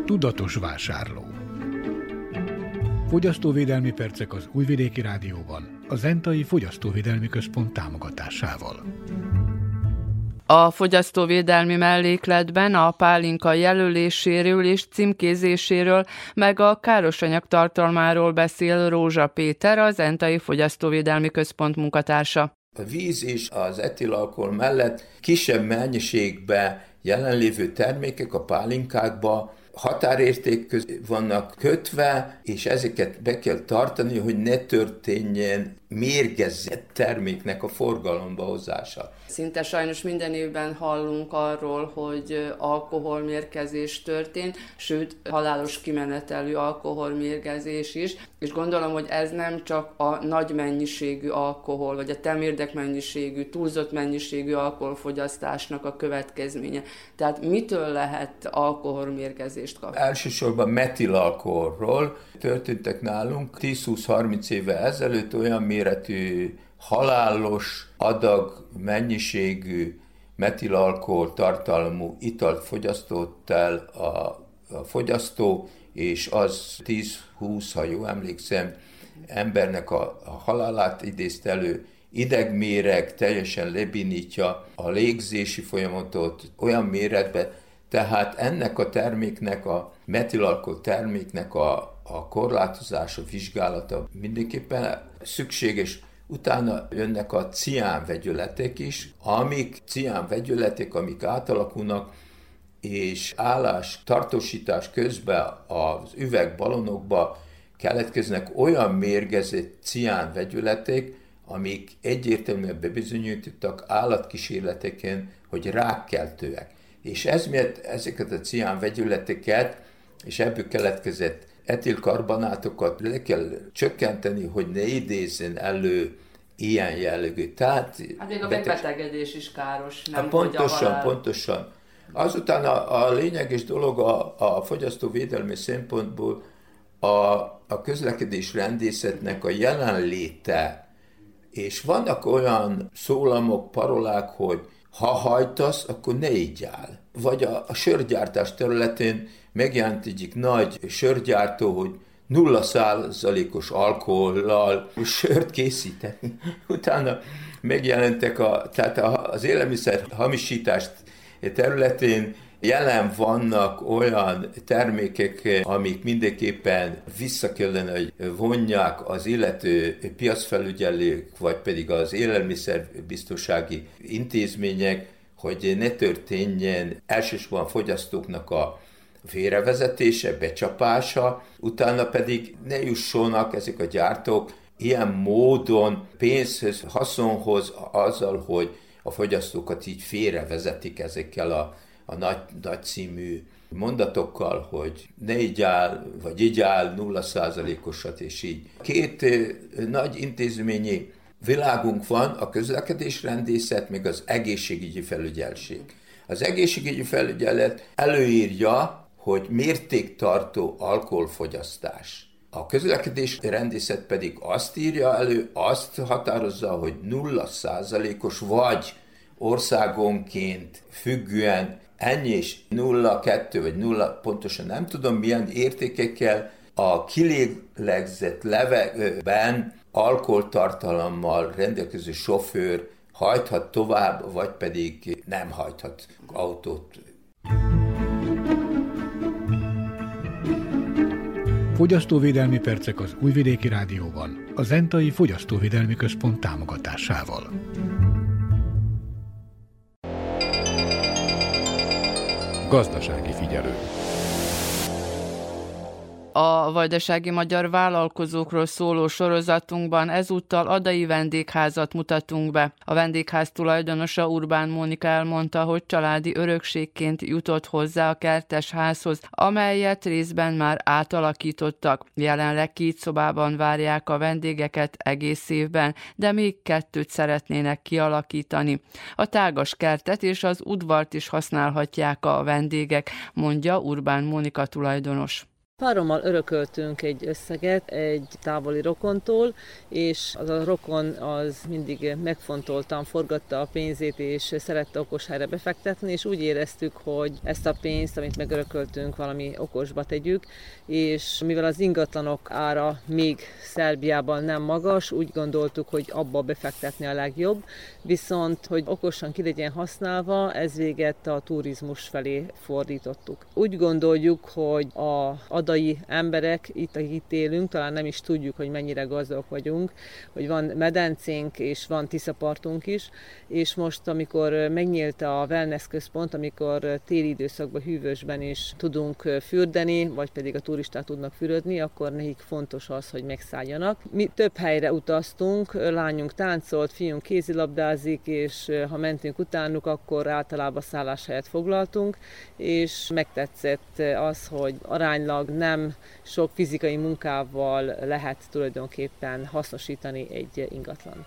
Speaker 3: Tudatos vásárló Fogyasztóvédelmi percek az Újvidéki Rádióban, a Zentai Fogyasztóvédelmi Központ támogatásával.
Speaker 1: A fogyasztóvédelmi mellékletben a pálinka jelöléséről és címkézéséről, meg a károsanyag tartalmáról beszél Rózsa Péter, az Entai Fogyasztóvédelmi Központ munkatársa.
Speaker 16: A víz és az etilalkohol mellett kisebb mennyiségbe jelenlévő termékek a pálinkákba határérték közé vannak kötve, és ezeket be kell tartani, hogy ne történjen mérgezett terméknek a forgalomba hozása.
Speaker 1: Szinte sajnos minden évben hallunk arról, hogy alkoholmérkezés történt, sőt halálos kimenetelű alkoholmérgezés is, és gondolom, hogy ez nem csak a nagy mennyiségű alkohol, vagy a temérdek mennyiségű, túlzott mennyiségű alkoholfogyasztásnak a következménye. Tehát mitől lehet alkoholmérgezést kapni?
Speaker 16: Elsősorban metilalkoholról történtek nálunk 10-20-30 éve ezelőtt olyan méretű halálos adag mennyiségű metilalkohol tartalmú italt fogyasztott el a, a fogyasztó, és az 10-20, ha jó emlékszem, embernek a, a halálát idézte elő, idegméreg teljesen lebinítja a légzési folyamatot olyan méretbe, tehát ennek a terméknek, a metilalkohol terméknek a, a korlátozása, vizsgálata mindenképpen szükséges. Utána jönnek a cián vegyületek is, amik cián vegyületek, amik átalakulnak, és állás, tartósítás közben az üvegbalonokba keletkeznek olyan mérgezett cián vegyületek, amik egyértelműen bebizonyítottak állatkísérleteken, hogy rákkeltőek. És ez miatt ezeket a cián vegyületeket, és ebből keletkezett etilkarbonátokat le kell csökkenteni, hogy ne idézzen elő ilyen jellegű.
Speaker 1: Tehát, hát még a megbetegedés is káros. Nem
Speaker 16: hát pontosan, pontosan. Azután a, a lényeges dolog a, a fogyasztóvédelmi szempontból a, a közlekedés rendészetnek a jelenléte, és vannak olyan szólamok, parolák, hogy ha hajtasz, akkor ne ígyál. Vagy a, a sörgyártás területén megjelent egyik nagy sörgyártó, hogy nulla százalékos alkohollal sört készíteni. [LAUGHS] Utána megjelentek a, tehát az élelmiszer hamisítást területén jelen vannak olyan termékek, amik mindenképpen vissza kellene, hogy vonják az illető piacfelügyelők, vagy pedig az élelmiszerbiztonsági intézmények, hogy ne történjen elsősorban fogyasztóknak a félrevezetése, becsapása, utána pedig ne jussonak ezek a gyártók ilyen módon pénzhöz, haszonhoz azzal, hogy a fogyasztókat így félrevezetik ezekkel a, a nagy, nagy című mondatokkal, hogy ne így áll, vagy így áll nulla százalékosat, és így. Két nagy intézményi világunk van, a közlekedésrendészet, meg az egészségügyi felügyelség. Az egészségügyi felügyelet előírja, hogy mértéktartó alkoholfogyasztás. A közlekedés rendészet pedig azt írja elő, azt határozza, hogy nulla százalékos vagy országonként függően ennyi és 0,2 vagy 0, pontosan nem tudom milyen értékekkel a kilélegzett levegőben alkoholtartalommal rendelkező sofőr hajthat tovább, vagy pedig nem hajthat autót.
Speaker 3: Fogyasztóvédelmi percek az Újvidéki Rádióban, a Zentai Fogyasztóvédelmi Központ támogatásával. Gazdasági figyelő
Speaker 1: a vajdasági magyar vállalkozókról szóló sorozatunkban ezúttal adai vendégházat mutatunk be. A vendégház tulajdonosa Urbán Mónika elmondta, hogy családi örökségként jutott hozzá a kertes házhoz, amelyet részben már átalakítottak. Jelenleg két szobában várják a vendégeket egész évben, de még kettőt szeretnének kialakítani. A tágas kertet és az udvart is használhatják a vendégek, mondja Urbán Mónika tulajdonos.
Speaker 17: Párommal örököltünk egy összeget egy távoli rokontól, és az a rokon az mindig megfontoltan forgatta a pénzét, és szerette okos helyre befektetni, és úgy éreztük, hogy ezt a pénzt, amit megörököltünk, valami okosba tegyük, és mivel az ingatlanok ára még Szerbiában nem magas, úgy gondoltuk, hogy abba befektetni a legjobb, viszont, hogy okosan ki legyen használva, ez véget a turizmus felé fordítottuk. Úgy gondoljuk, hogy a adai emberek, itt, akik itt élünk, talán nem is tudjuk, hogy mennyire gazdagok vagyunk, hogy van medencénk és van tiszapartunk is, és most, amikor megnyílt a wellness központ, amikor téli időszakban hűvösben is tudunk fürdeni, vagy pedig a turisták tudnak fürödni, akkor nekik fontos az, hogy megszálljanak. Mi több helyre utaztunk, lányunk táncolt, fiunk kézilabdázik, és ha mentünk utánuk, akkor általában szálláshelyet foglaltunk, és megtetszett az, hogy aránylag nem sok fizikai munkával lehet tulajdonképpen hasznosítani egy ingatlant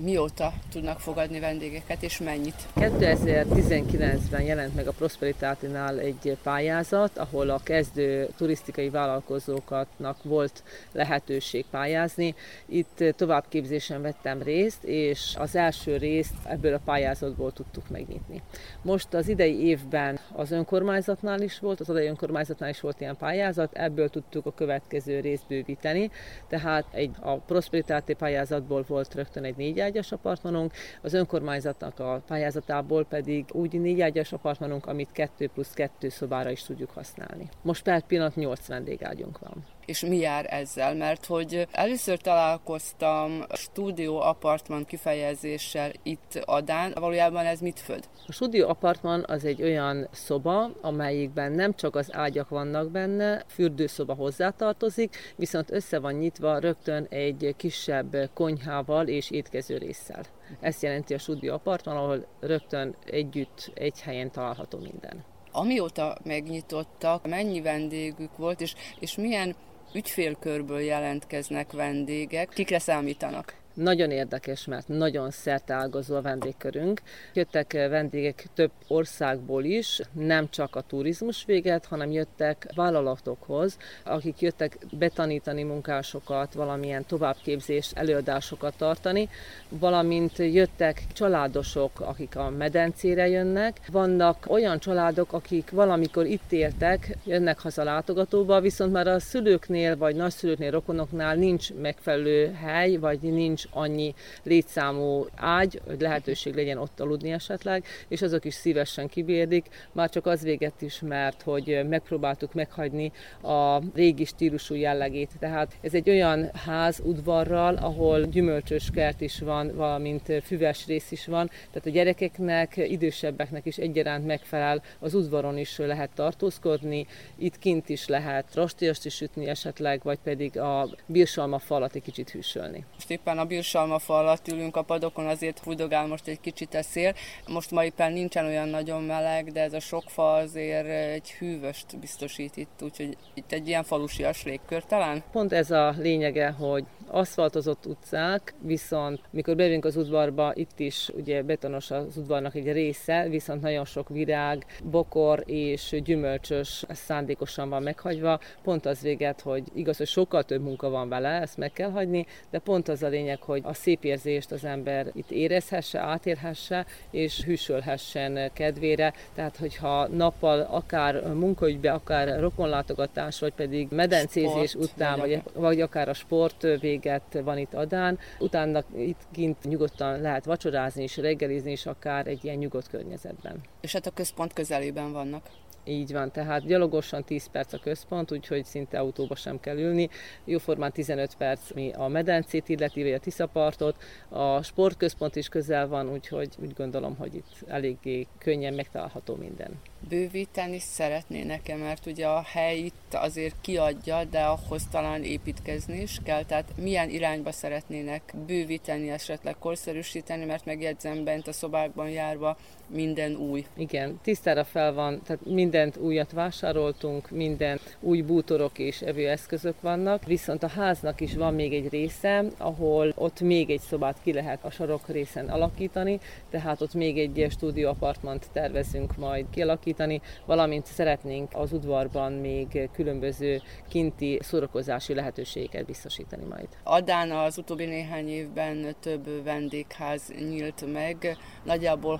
Speaker 1: mióta tudnak fogadni vendégeket, és mennyit?
Speaker 17: 2019-ben jelent meg a Prosperitátinál egy pályázat, ahol a kezdő turisztikai vállalkozókatnak volt lehetőség pályázni. Itt továbbképzésen vettem részt, és az első részt ebből a pályázatból tudtuk megnyitni. Most az idei évben az önkormányzatnál is volt, az adai önkormányzatnál is volt ilyen pályázat, ebből tudtuk a következő részt bővíteni, tehát egy, a Prosperitáti pályázatból volt rögtön egy négy ágyas apartmanunk, az önkormányzatnak a pályázatából pedig úgy négy ágyas apartmanunk, amit kettő plusz kettő szobára is tudjuk használni. Most per pillanat 8 vendégágyunk van
Speaker 1: és mi jár ezzel, mert hogy először találkoztam stúdió apartman kifejezéssel itt Adán, valójában ez mit föld?
Speaker 17: A stúdió apartman az egy olyan szoba, amelyikben nem csak az ágyak vannak benne, fürdőszoba hozzátartozik, viszont össze van nyitva rögtön egy kisebb konyhával és étkező résszel. Ezt jelenti a stúdió apartman, ahol rögtön együtt egy helyen található minden.
Speaker 1: Amióta megnyitottak, mennyi vendégük volt, és, és milyen ügyfélkörből jelentkeznek vendégek, kikre számítanak?
Speaker 17: Nagyon érdekes, mert nagyon szerteágazó a vendégkörünk. Jöttek vendégek több országból is, nem csak a turizmus véget, hanem jöttek vállalatokhoz, akik jöttek betanítani munkásokat, valamilyen továbbképzés, előadásokat tartani, valamint jöttek családosok, akik a medencére jönnek. Vannak olyan családok, akik valamikor itt éltek, jönnek haza látogatóba, viszont már a szülőknél vagy nagyszülőknél, rokonoknál nincs megfelelő hely, vagy nincs annyi létszámú ágy, hogy lehetőség legyen ott aludni esetleg, és azok is szívesen kibérdik, már csak az véget is, mert hogy megpróbáltuk meghagyni a régi stílusú jellegét. Tehát ez egy olyan ház udvarral, ahol gyümölcsös kert is van, valamint füves rész is van, tehát a gyerekeknek, idősebbeknek is egyaránt megfelel, az udvaron is lehet tartózkodni, itt kint is lehet rastélyast is sütni esetleg, vagy pedig a bírsalma falat egy kicsit hűsölni.
Speaker 1: Most éppen a bírsalma falat ülünk a padokon, azért fújdogál most egy kicsit a szél. Most ma éppen nincsen olyan nagyon meleg, de ez a sok fa azért egy hűvöst biztosít itt, úgyhogy itt egy ilyen falusias légkör talán.
Speaker 17: Pont ez a lényege, hogy aszfaltozott utcák, viszont mikor bevünk az udvarba, itt is ugye betonos az udvarnak egy része, viszont nagyon sok virág, bokor és gyümölcsös szándékosan van meghagyva. Pont az véget, hogy igaz, hogy sokkal több munka van vele, ezt meg kell hagyni, de pont az a lényeg, hogy a szép érzést az ember itt érezhesse, átérhesse, és hűsölhessen kedvére. Tehát, hogyha nappal akár munkaügybe, akár rokonlátogatás, vagy pedig medencézés sport, után, vagy, vagy akár a sport véget van itt Adán, utána itt kint nyugodtan lehet vacsorázni és reggelizni is akár egy ilyen nyugodt környezetben.
Speaker 1: És hát a központ közelében vannak.
Speaker 17: Így van, tehát gyalogosan 10 perc a központ, úgyhogy szinte autóba sem kell ülni. Jóformán 15 perc mi a medencét illeti, vagy a Tiszapartot. A sportközpont is közel van, úgyhogy úgy gondolom, hogy itt eléggé könnyen megtalálható minden
Speaker 1: bővíteni szeretnének-e, mert ugye a hely itt azért kiadja, de ahhoz talán építkezni is kell, tehát milyen irányba szeretnének bővíteni, esetleg korszerűsíteni, mert megjegyzem bent a szobákban járva minden új.
Speaker 17: Igen, tisztára fel van, tehát mindent újat vásároltunk, minden új bútorok és evőeszközök vannak, viszont a háznak is van még egy része, ahol ott még egy szobát ki lehet a sarok részen alakítani, tehát ott még egy stúdióapartmant tervezünk majd kialakítani, valamint szeretnénk az udvarban még különböző kinti szórakozási lehetőségeket biztosítani majd.
Speaker 1: Adán az utóbbi néhány évben több vendégház nyílt meg, nagyjából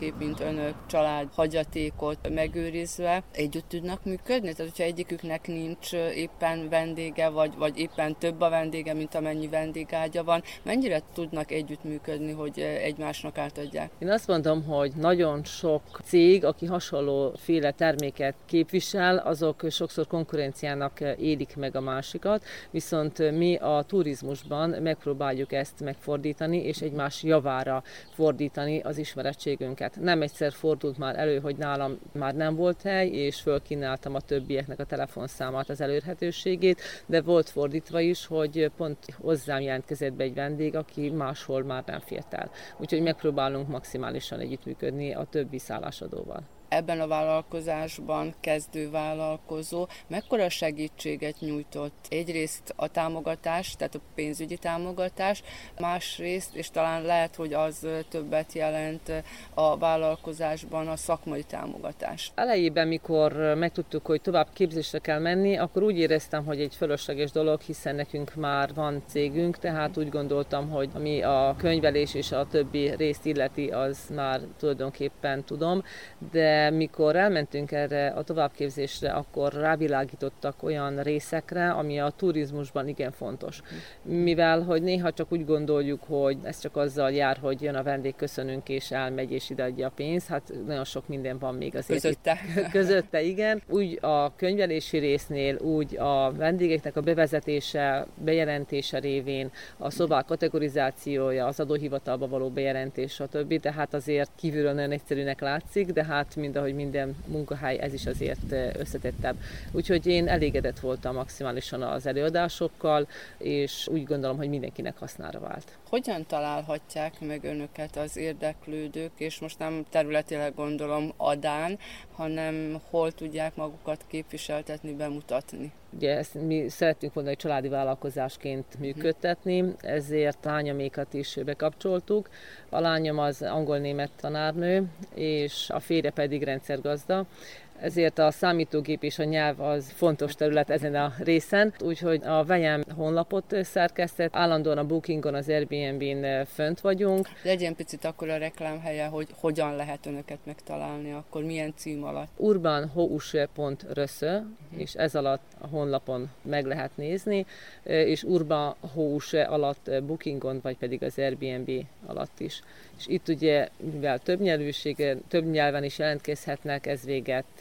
Speaker 1: hasonlóképp, mint önök család hagyatékot megőrizve. Együtt tudnak működni? Tehát, hogyha egyiküknek nincs éppen vendége, vagy, vagy éppen több a vendége, mint amennyi vendégágya van, mennyire tudnak együttműködni, hogy egymásnak átadják?
Speaker 17: Én azt mondom, hogy nagyon sok cég, aki hasonló hasonló féle terméket képvisel, azok sokszor konkurenciának élik meg a másikat, viszont mi a turizmusban megpróbáljuk ezt megfordítani, és egymás javára fordítani az ismerettségünket. Nem egyszer fordult már elő, hogy nálam már nem volt hely, és fölkínáltam a többieknek a telefonszámát, az elérhetőségét, de volt fordítva is, hogy pont hozzám jelentkezett be egy vendég, aki máshol már nem fért el. Úgyhogy megpróbálunk maximálisan együttműködni a többi szállásadóval
Speaker 1: ebben a vállalkozásban kezdő vállalkozó mekkora segítséget nyújtott? Egyrészt a támogatás, tehát a pénzügyi támogatás, másrészt, és talán lehet, hogy az többet jelent a vállalkozásban a szakmai támogatás.
Speaker 17: Elejében, mikor megtudtuk, hogy tovább képzésre kell menni, akkor úgy éreztem, hogy egy fölösleges dolog, hiszen nekünk már van cégünk, tehát úgy gondoltam, hogy ami a könyvelés és a többi részt illeti, az már tulajdonképpen tudom, de mikor elmentünk erre a továbbképzésre, akkor rávilágítottak olyan részekre, ami a turizmusban igen fontos. Mivel, hogy néha csak úgy gondoljuk, hogy ez csak azzal jár, hogy jön a vendég, köszönünk és elmegy és ideadja a pénzt, hát nagyon sok minden van még azért.
Speaker 1: Közötte. [LAUGHS]
Speaker 17: Közötte, igen. Úgy a könyvelési résznél, úgy a vendégeknek a bevezetése, bejelentése révén, a szobák kategorizációja, az adóhivatalba való bejelentés, stb. Tehát azért kívülről nagyon egyszerűnek látszik, de hát mind ahogy minden munkahely, ez is azért összetettebb. Úgyhogy én elégedett voltam maximálisan az előadásokkal, és úgy gondolom, hogy mindenkinek hasznára vált.
Speaker 1: Hogyan találhatják meg önöket az érdeklődők, és most nem területileg gondolom Adán, hanem hol tudják magukat képviseltetni, bemutatni?
Speaker 17: Ugye ezt mi szerettünk volna egy családi vállalkozásként működtetni, ezért lányomékat is bekapcsoltuk. A lányom az angol-német tanárnő, és a férje pedig rendszergazda. Ezért a számítógép és a nyelv az fontos terület ezen a részen, úgyhogy a Vejem honlapot szerkesztett, állandóan a Bookingon, az Airbnb-n fönt vagyunk.
Speaker 1: Legyen picit akkor a reklámhelye, hogy hogyan lehet önöket megtalálni, akkor milyen cím alatt?
Speaker 17: urbanhouse.röszö, és ez alatt a honlapon meg lehet nézni, és Urban House alatt Bookingon, vagy pedig az Airbnb alatt is. És itt ugye, mivel több nyelvűség, több nyelven is jelentkezhetnek, ez véget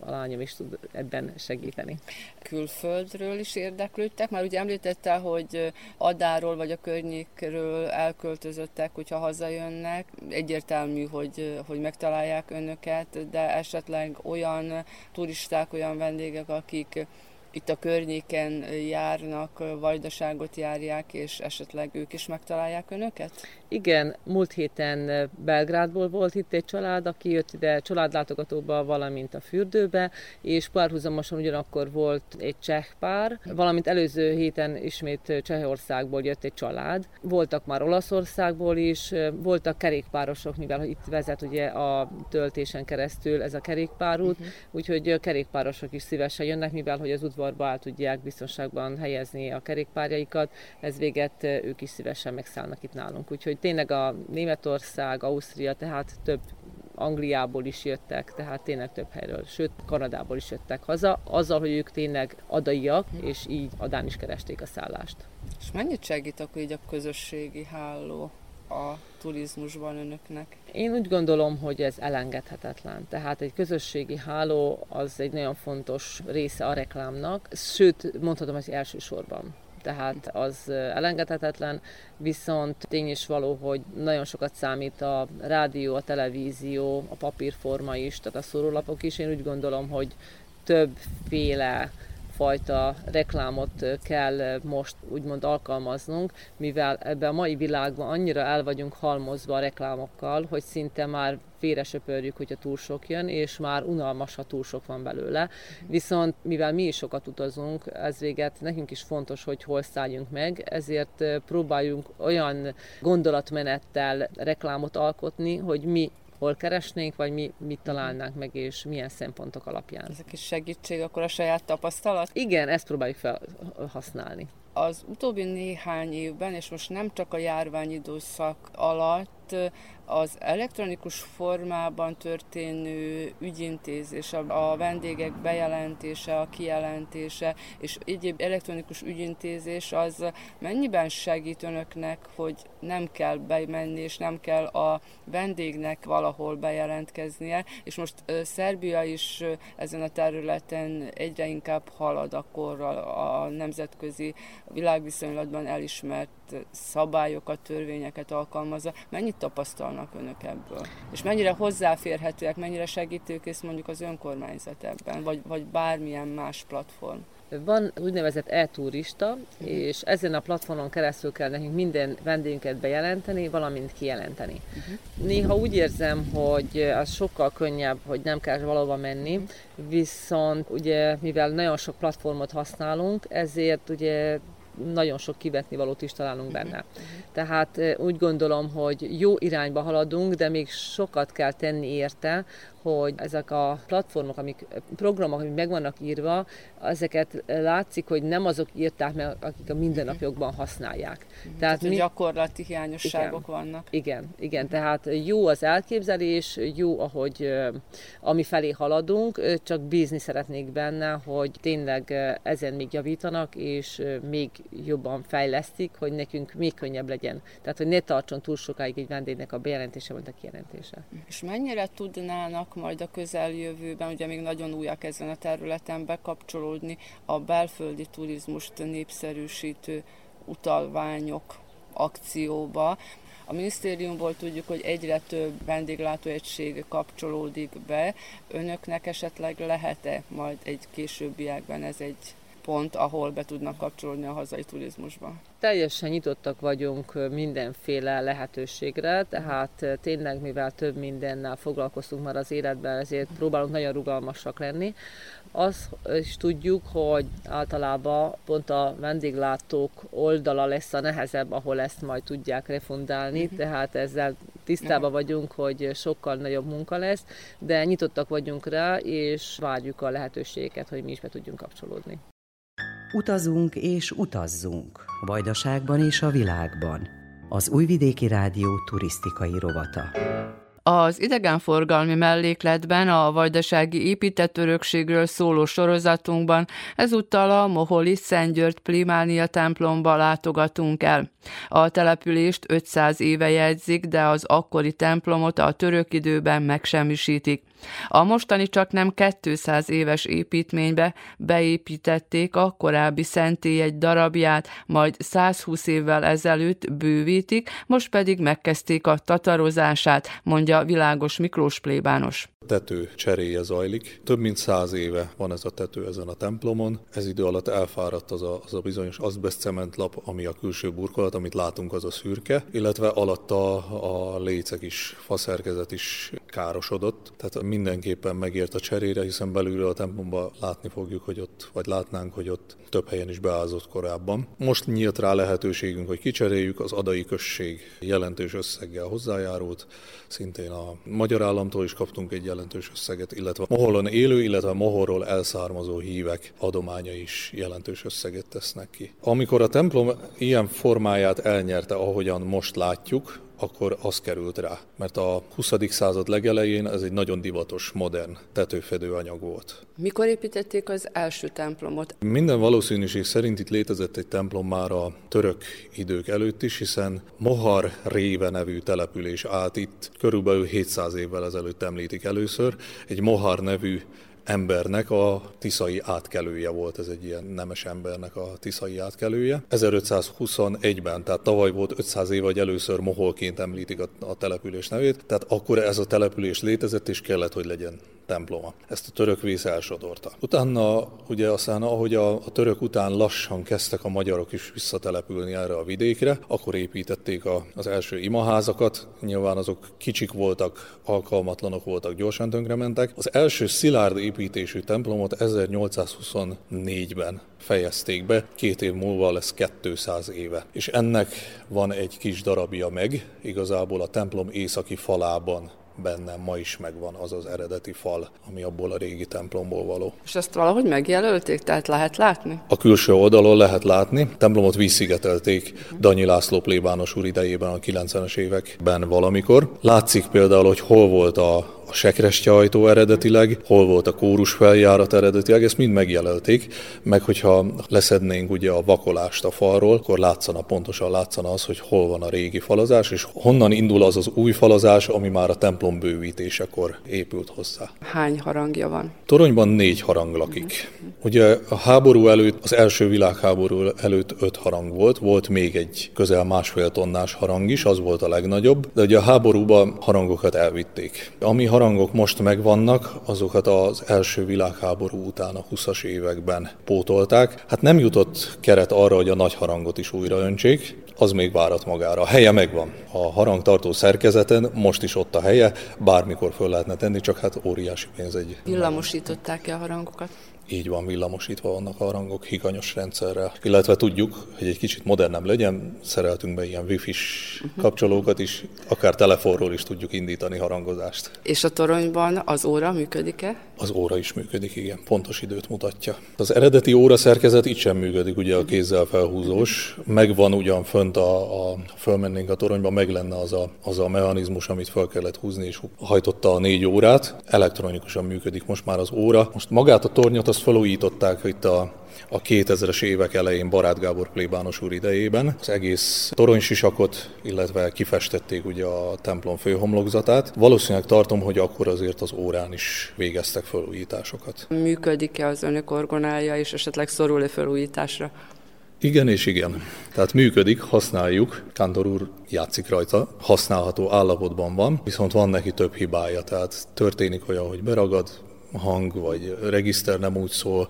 Speaker 17: a lányom is tud ebben segíteni.
Speaker 1: Külföldről is érdeklődtek, már ugye említette, hogy Adáról vagy a környékről elköltözöttek, hogyha hazajönnek. Egyértelmű, hogy, hogy megtalálják önöket, de esetleg olyan turisták, olyan vendégek, akik itt a környéken járnak, vajdaságot járják, és esetleg ők is megtalálják önöket?
Speaker 17: Igen, múlt héten Belgrádból volt itt egy család, aki jött ide családlátogatóba, valamint a fürdőbe, és párhuzamosan ugyanakkor volt egy cseh pár, valamint előző héten ismét Csehországból jött egy család. Voltak már Olaszországból is, voltak kerékpárosok, mivel itt vezet ugye a töltésen keresztül ez a kerékpárút, uh-huh. úgyhogy a kerékpárosok is szívesen jönnek, mivel hogy az udvarba el tudják biztonságban helyezni a kerékpárjaikat, ez véget ők is szívesen megszállnak itt nálunk. Úgyhogy tényleg a Németország, Ausztria, tehát több Angliából is jöttek, tehát tényleg több helyről, sőt Kanadából is jöttek haza, azzal, hogy ők tényleg adaiak, és így adán is keresték a szállást.
Speaker 1: És mennyit segít akkor így a közösségi háló a turizmusban önöknek?
Speaker 17: Én úgy gondolom, hogy ez elengedhetetlen. Tehát egy közösségi háló az egy nagyon fontos része a reklámnak, sőt, mondhatom, hogy elsősorban tehát az elengedhetetlen, viszont tény is való, hogy nagyon sokat számít a rádió, a televízió, a papírforma is, tehát a szórólapok is. Én úgy gondolom, hogy többféle fajta reklámot kell most úgymond alkalmaznunk, mivel ebben a mai világban annyira el vagyunk halmozva a reklámokkal, hogy szinte már félresöpörjük, hogyha túl sok jön, és már unalmas, ha túl sok van belőle. Viszont mivel mi is sokat utazunk, ez véget nekünk is fontos, hogy hol szálljunk meg, ezért próbáljunk olyan gondolatmenettel reklámot alkotni, hogy mi hol keresnénk, vagy mi mit találnánk meg, és milyen szempontok alapján.
Speaker 1: Ezek is segítség akkor a saját tapasztalat?
Speaker 17: Igen, ezt próbáljuk felhasználni.
Speaker 1: Az utóbbi néhány évben, és most nem csak a járványidőszak alatt, az elektronikus formában történő ügyintézés, a vendégek bejelentése, a kijelentése és egyéb elektronikus ügyintézés az mennyiben segít önöknek, hogy nem kell bemenni, és nem kell a vendégnek valahol bejelentkeznie, és most Szerbia is ezen a területen egyre inkább halad a, a nemzetközi világviszonylatban elismert szabályokat, törvényeket alkalmazza. Mennyit tapasztalnak önök ebből? És mennyire hozzáférhetőek, mennyire segítőkész mondjuk az önkormányzat ebben, vagy, vagy bármilyen más platform?
Speaker 17: Van úgynevezett e-turista, uh-huh. és ezen a platformon keresztül kell nekünk minden vendégünket bejelenteni, valamint kijelenteni. Uh-huh. Néha úgy érzem, hogy az sokkal könnyebb, hogy nem kell valahova menni, uh-huh. viszont ugye mivel nagyon sok platformot használunk, ezért ugye nagyon sok kivetni valót is találunk benne. Tehát úgy gondolom, hogy jó irányba haladunk, de még sokat kell tenni érte, hogy ezek a platformok, amik, programok, amik meg vannak írva, ezeket látszik, hogy nem azok írták meg, akik a mindennapjogban használják.
Speaker 1: Tehát, tehát mi... gyakorlati hiányosságok
Speaker 17: igen,
Speaker 1: vannak.
Speaker 17: Igen, igen, tehát jó az elképzelés, jó, ahogy ami felé haladunk, csak bízni szeretnék benne, hogy tényleg ezen még javítanak, és még jobban fejlesztik, hogy nekünk még könnyebb legyen. Tehát, hogy ne tartson túl sokáig egy vendégnek a bejelentése vagy a kijelentése.
Speaker 1: És mennyire tudnának majd a közeljövőben, ugye még nagyon újak ezen a területen bekapcsolódni a belföldi turizmust népszerűsítő utalványok akcióba. A minisztériumból tudjuk, hogy egyre több vendéglátóegység kapcsolódik be. Önöknek esetleg lehet-e majd egy későbbiekben ez egy pont, ahol be tudnak kapcsolódni a hazai turizmusba?
Speaker 17: Teljesen nyitottak vagyunk mindenféle lehetőségre, tehát tényleg, mivel több mindennel foglalkoztunk már az életben, ezért próbálunk nagyon rugalmasak lenni. Azt is tudjuk, hogy általában pont a vendéglátók oldala lesz a nehezebb, ahol ezt majd tudják refundálni, uh-huh. tehát ezzel tisztában vagyunk, hogy sokkal nagyobb munka lesz, de nyitottak vagyunk rá, és várjuk a lehetőségeket, hogy mi is be tudjunk kapcsolódni.
Speaker 18: Utazunk és utazzunk, Vajdaságban és a világban. Az Újvidéki Rádió turisztikai rovata.
Speaker 1: Az idegenforgalmi mellékletben a vajdasági épített örökségről szóló sorozatunkban ezúttal a Moholi Szentgyörgy Plimánia templomba látogatunk el. A települést 500 éve jegyzik, de az akkori templomot a török időben megsemmisítik. A mostani csak nem 200 éves építménybe beépítették a korábbi szentély egy darabját, majd 120 évvel ezelőtt bővítik, most pedig megkezdték a tatarozását, mondja Világos Miklós plébános
Speaker 19: tető cseréje zajlik. Több mint száz éve van ez a tető ezen a templomon. Ez idő alatt elfáradt az a, az a bizonyos azbest cementlap, ami a külső burkolat, amit látunk, az a szürke, illetve alatta a lécek is, faszerkezet is károsodott. Tehát mindenképpen megért a cserére, hiszen belülről a templomba látni fogjuk, hogy ott, vagy látnánk, hogy ott több helyen is beázott korábban. Most nyílt rá lehetőségünk, hogy kicseréljük, az adai község jelentős összeggel hozzájárult, szintén a magyar államtól is kaptunk egy jelentős összeget, illetve Moholon élő, illetve Mohorról elszármazó hívek adománya is jelentős összeget tesznek ki. Amikor a templom ilyen formáját elnyerte, ahogyan most látjuk, akkor az került rá. Mert a 20. század legelején ez egy nagyon divatos, modern tetőfedő anyag volt.
Speaker 1: Mikor építették az első templomot?
Speaker 19: Minden valószínűség szerint itt létezett egy templom már a török idők előtt is, hiszen Mohar Réve nevű település állt itt, körülbelül 700 évvel ezelőtt említik először. Egy Mohar nevű embernek a tiszai átkelője volt, ez egy ilyen nemes embernek a tiszai átkelője. 1521-ben, tehát tavaly volt 500 év, hogy először Moholként említik a, a település nevét, tehát akkor ez a település létezett, és kellett, hogy legyen temploma. Ezt a török vész elsodorta. Utána ugye aztán, ahogy a, a török után lassan kezdtek a magyarok is visszatelepülni erre a vidékre, akkor építették a, az első imaházakat. Nyilván azok kicsik voltak, alkalmatlanok voltak, gyorsan tönkrementek. Az első szilárd építésű templomot 1824-ben fejezték be, két év múlva lesz 200 éve. És ennek van egy kis darabja meg, igazából a templom északi falában bennem ma is megvan az az eredeti fal, ami abból a régi templomból való.
Speaker 1: És ezt valahogy megjelölték, tehát lehet látni?
Speaker 19: A külső oldalon lehet látni. Templomot vízszigetelték Danyi László plébános úr idejében a 90-es években valamikor. Látszik például, hogy hol volt a a sekrestye ajtó eredetileg, hol volt a kórus feljárat eredetileg, ezt mind megjelölték, meg hogyha leszednénk ugye a vakolást a falról, akkor látszana, pontosan látszana az, hogy hol van a régi falazás, és honnan indul az az új falazás, ami már a templom bővítésekor épült hozzá.
Speaker 1: Hány harangja van?
Speaker 19: Toronyban négy harang lakik. Ugye a háború előtt, az első világháború előtt öt harang volt, volt még egy közel másfél tonnás harang is, az volt a legnagyobb, de ugye a háborúban harangokat elvitték. Ami harangok most megvannak, azokat az első világháború után a 20-as években pótolták. Hát nem jutott keret arra, hogy a nagy harangot is újra öntsék, az még várat magára. A helye megvan. A harangtartó szerkezeten most is ott a helye, bármikor föl lehetne tenni, csak hát óriási pénz egy.
Speaker 1: Villamosították-e a harangokat?
Speaker 19: Így van villamosítva vannak a rangok higanyos rendszerrel. Illetve tudjuk, hogy egy kicsit modernebb legyen, szereltünk be ilyen wifi-s uh-huh. kapcsolókat is, akár telefonról is tudjuk indítani harangozást.
Speaker 1: És a toronyban az óra működik-e?
Speaker 19: Az óra is működik, igen, pontos időt mutatja. Az eredeti óra szerkezet itt sem működik, ugye a kézzel felhúzós. Megvan ugyan fönt, a, a fölmennénk a toronyba, meg lenne az a, az a mechanizmus, amit fel kellett húzni, és hajtotta a négy órát. Elektronikusan működik most már az óra. Most magát a tornyot azt felújították itt a a 2000-es évek elején Barát Gábor plébános úr idejében. Az egész toronysisakot, illetve kifestették ugye a templom főhomlokzatát. Valószínűleg tartom, hogy akkor azért az órán is végeztek felújításokat.
Speaker 1: Működik-e az önök orgonája, és esetleg szorul-e felújításra?
Speaker 19: Igen és igen. Tehát működik, használjuk, Kántor úr játszik rajta, használható állapotban van, viszont van neki több hibája, tehát történik olyan, hogy beragad, hang, vagy regiszter nem úgy szól.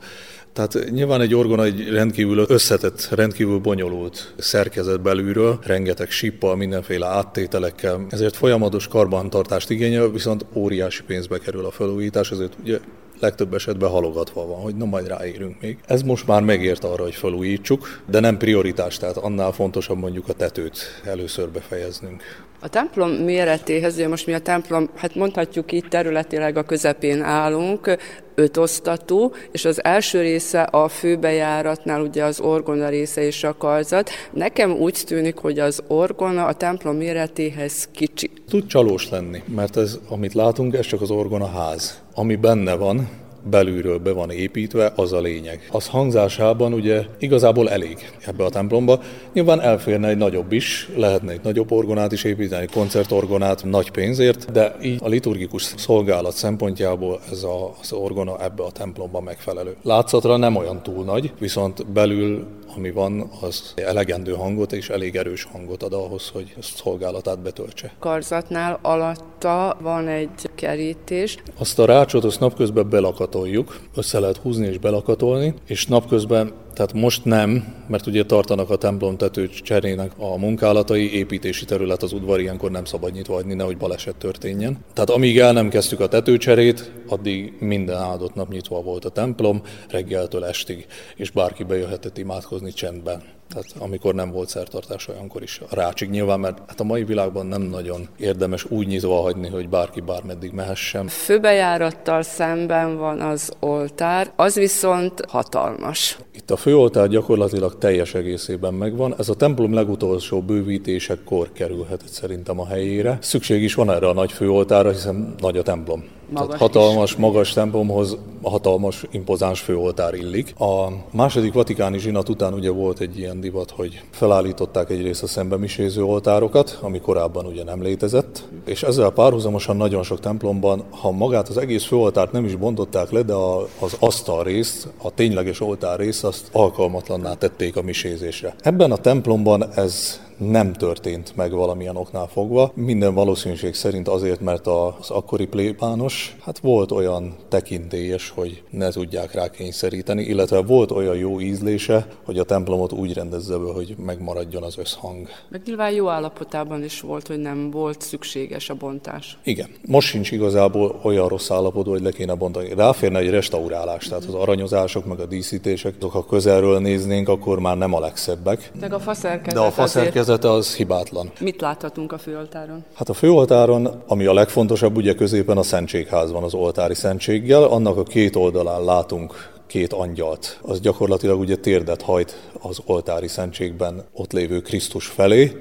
Speaker 19: Tehát nyilván egy orgona egy rendkívül összetett, rendkívül bonyolult szerkezet belülről, rengeteg sippal, mindenféle áttételekkel, ezért folyamatos karbantartást igényel, viszont óriási pénzbe kerül a felújítás, ezért ugye legtöbb esetben halogatva van, hogy na majd ráérünk még. Ez most már megért arra, hogy felújítsuk, de nem prioritás, tehát annál fontosabb mondjuk a tetőt először befejeznünk.
Speaker 1: A templom méretéhez, ugye most mi a templom, hát mondhatjuk így területileg a közepén állunk, ötosztatú, és az első része a főbejáratnál ugye az orgona része és a karzat. Nekem úgy tűnik, hogy az orgona a templom méretéhez kicsi.
Speaker 19: Tud csalós lenni, mert ez, amit látunk, ez csak az orgona ház. Ami benne van, belülről be van építve, az a lényeg. Az hangzásában ugye igazából elég ebbe a templomba. Nyilván elférne egy nagyobb is, lehetne egy nagyobb orgonát is építeni, koncertorgonát nagy pénzért, de így a liturgikus szolgálat szempontjából ez a, az orgona ebbe a templomba megfelelő. Látszatra nem olyan túl nagy, viszont belül ami van, az elegendő hangot és elég erős hangot ad ahhoz, hogy a szolgálatát betöltse.
Speaker 1: Karzatnál alatta van egy kerítés.
Speaker 19: Azt a rácsot azt napközben belakatoljuk, össze lehet húzni és belakatolni, és napközben tehát most nem, mert ugye tartanak a templom tető cserének a munkálatai, építési terület az udvar ilyenkor nem szabad nyitva hagyni, nehogy baleset történjen. Tehát amíg el nem kezdtük a tetőcserét, addig minden áldott nap nyitva volt a templom, reggeltől estig, és bárki bejöhetett imádkozni csendben. Tehát amikor nem volt szertartás, olyankor is rácsig nyilván, mert hát a mai világban nem nagyon érdemes úgy nyitva hagyni, hogy bárki bármeddig mehessen.
Speaker 1: Főbejárattal szemben van az oltár, az viszont hatalmas.
Speaker 19: Itt a főoltár gyakorlatilag teljes egészében megvan. Ez a templom legutolsó bővítésekor kerülhetett szerintem a helyére. Szükség is van erre a nagy főoltára, hiszen nagy a templom. Magas Tehát hatalmas, is. magas templomhoz hatalmas, impozáns főoltár illik. A második vatikáni zsinat után ugye volt egy ilyen divat, hogy felállították egyrészt a szembe miséző oltárokat, ami korábban ugye nem létezett, és ezzel párhuzamosan nagyon sok templomban, ha magát az egész főoltárt nem is bontották le, de a, az asztal részt, a tényleges oltár részt, azt alkalmatlanná tették a misézésre. Ebben a templomban ez nem történt meg valamilyen oknál fogva. Minden valószínűség szerint azért, mert az akkori plébános hát volt olyan tekintélyes, hogy ne tudják rá kényszeríteni, illetve volt olyan jó ízlése, hogy a templomot úgy rendezze be, hogy megmaradjon az összhang.
Speaker 1: Meg nyilván jó állapotában is volt, hogy nem volt szükséges a bontás.
Speaker 19: Igen. Most sincs igazából olyan rossz állapotú, hogy le kéne bontani. Ráférne egy restaurálás, tehát az aranyozások, meg a díszítések, azok ha közelről néznénk, akkor már nem a legszebbek.
Speaker 1: Meg a faszerkezet
Speaker 19: De a faszerkezet szerkezete az hibátlan.
Speaker 1: Mit láthatunk a főoltáron?
Speaker 19: Hát a főoltáron, ami a legfontosabb, ugye középen a szentségház van az oltári szentséggel, annak a két oldalán látunk két angyalt. Az gyakorlatilag ugye térdet hajt az oltári szentségben ott lévő Krisztus felé,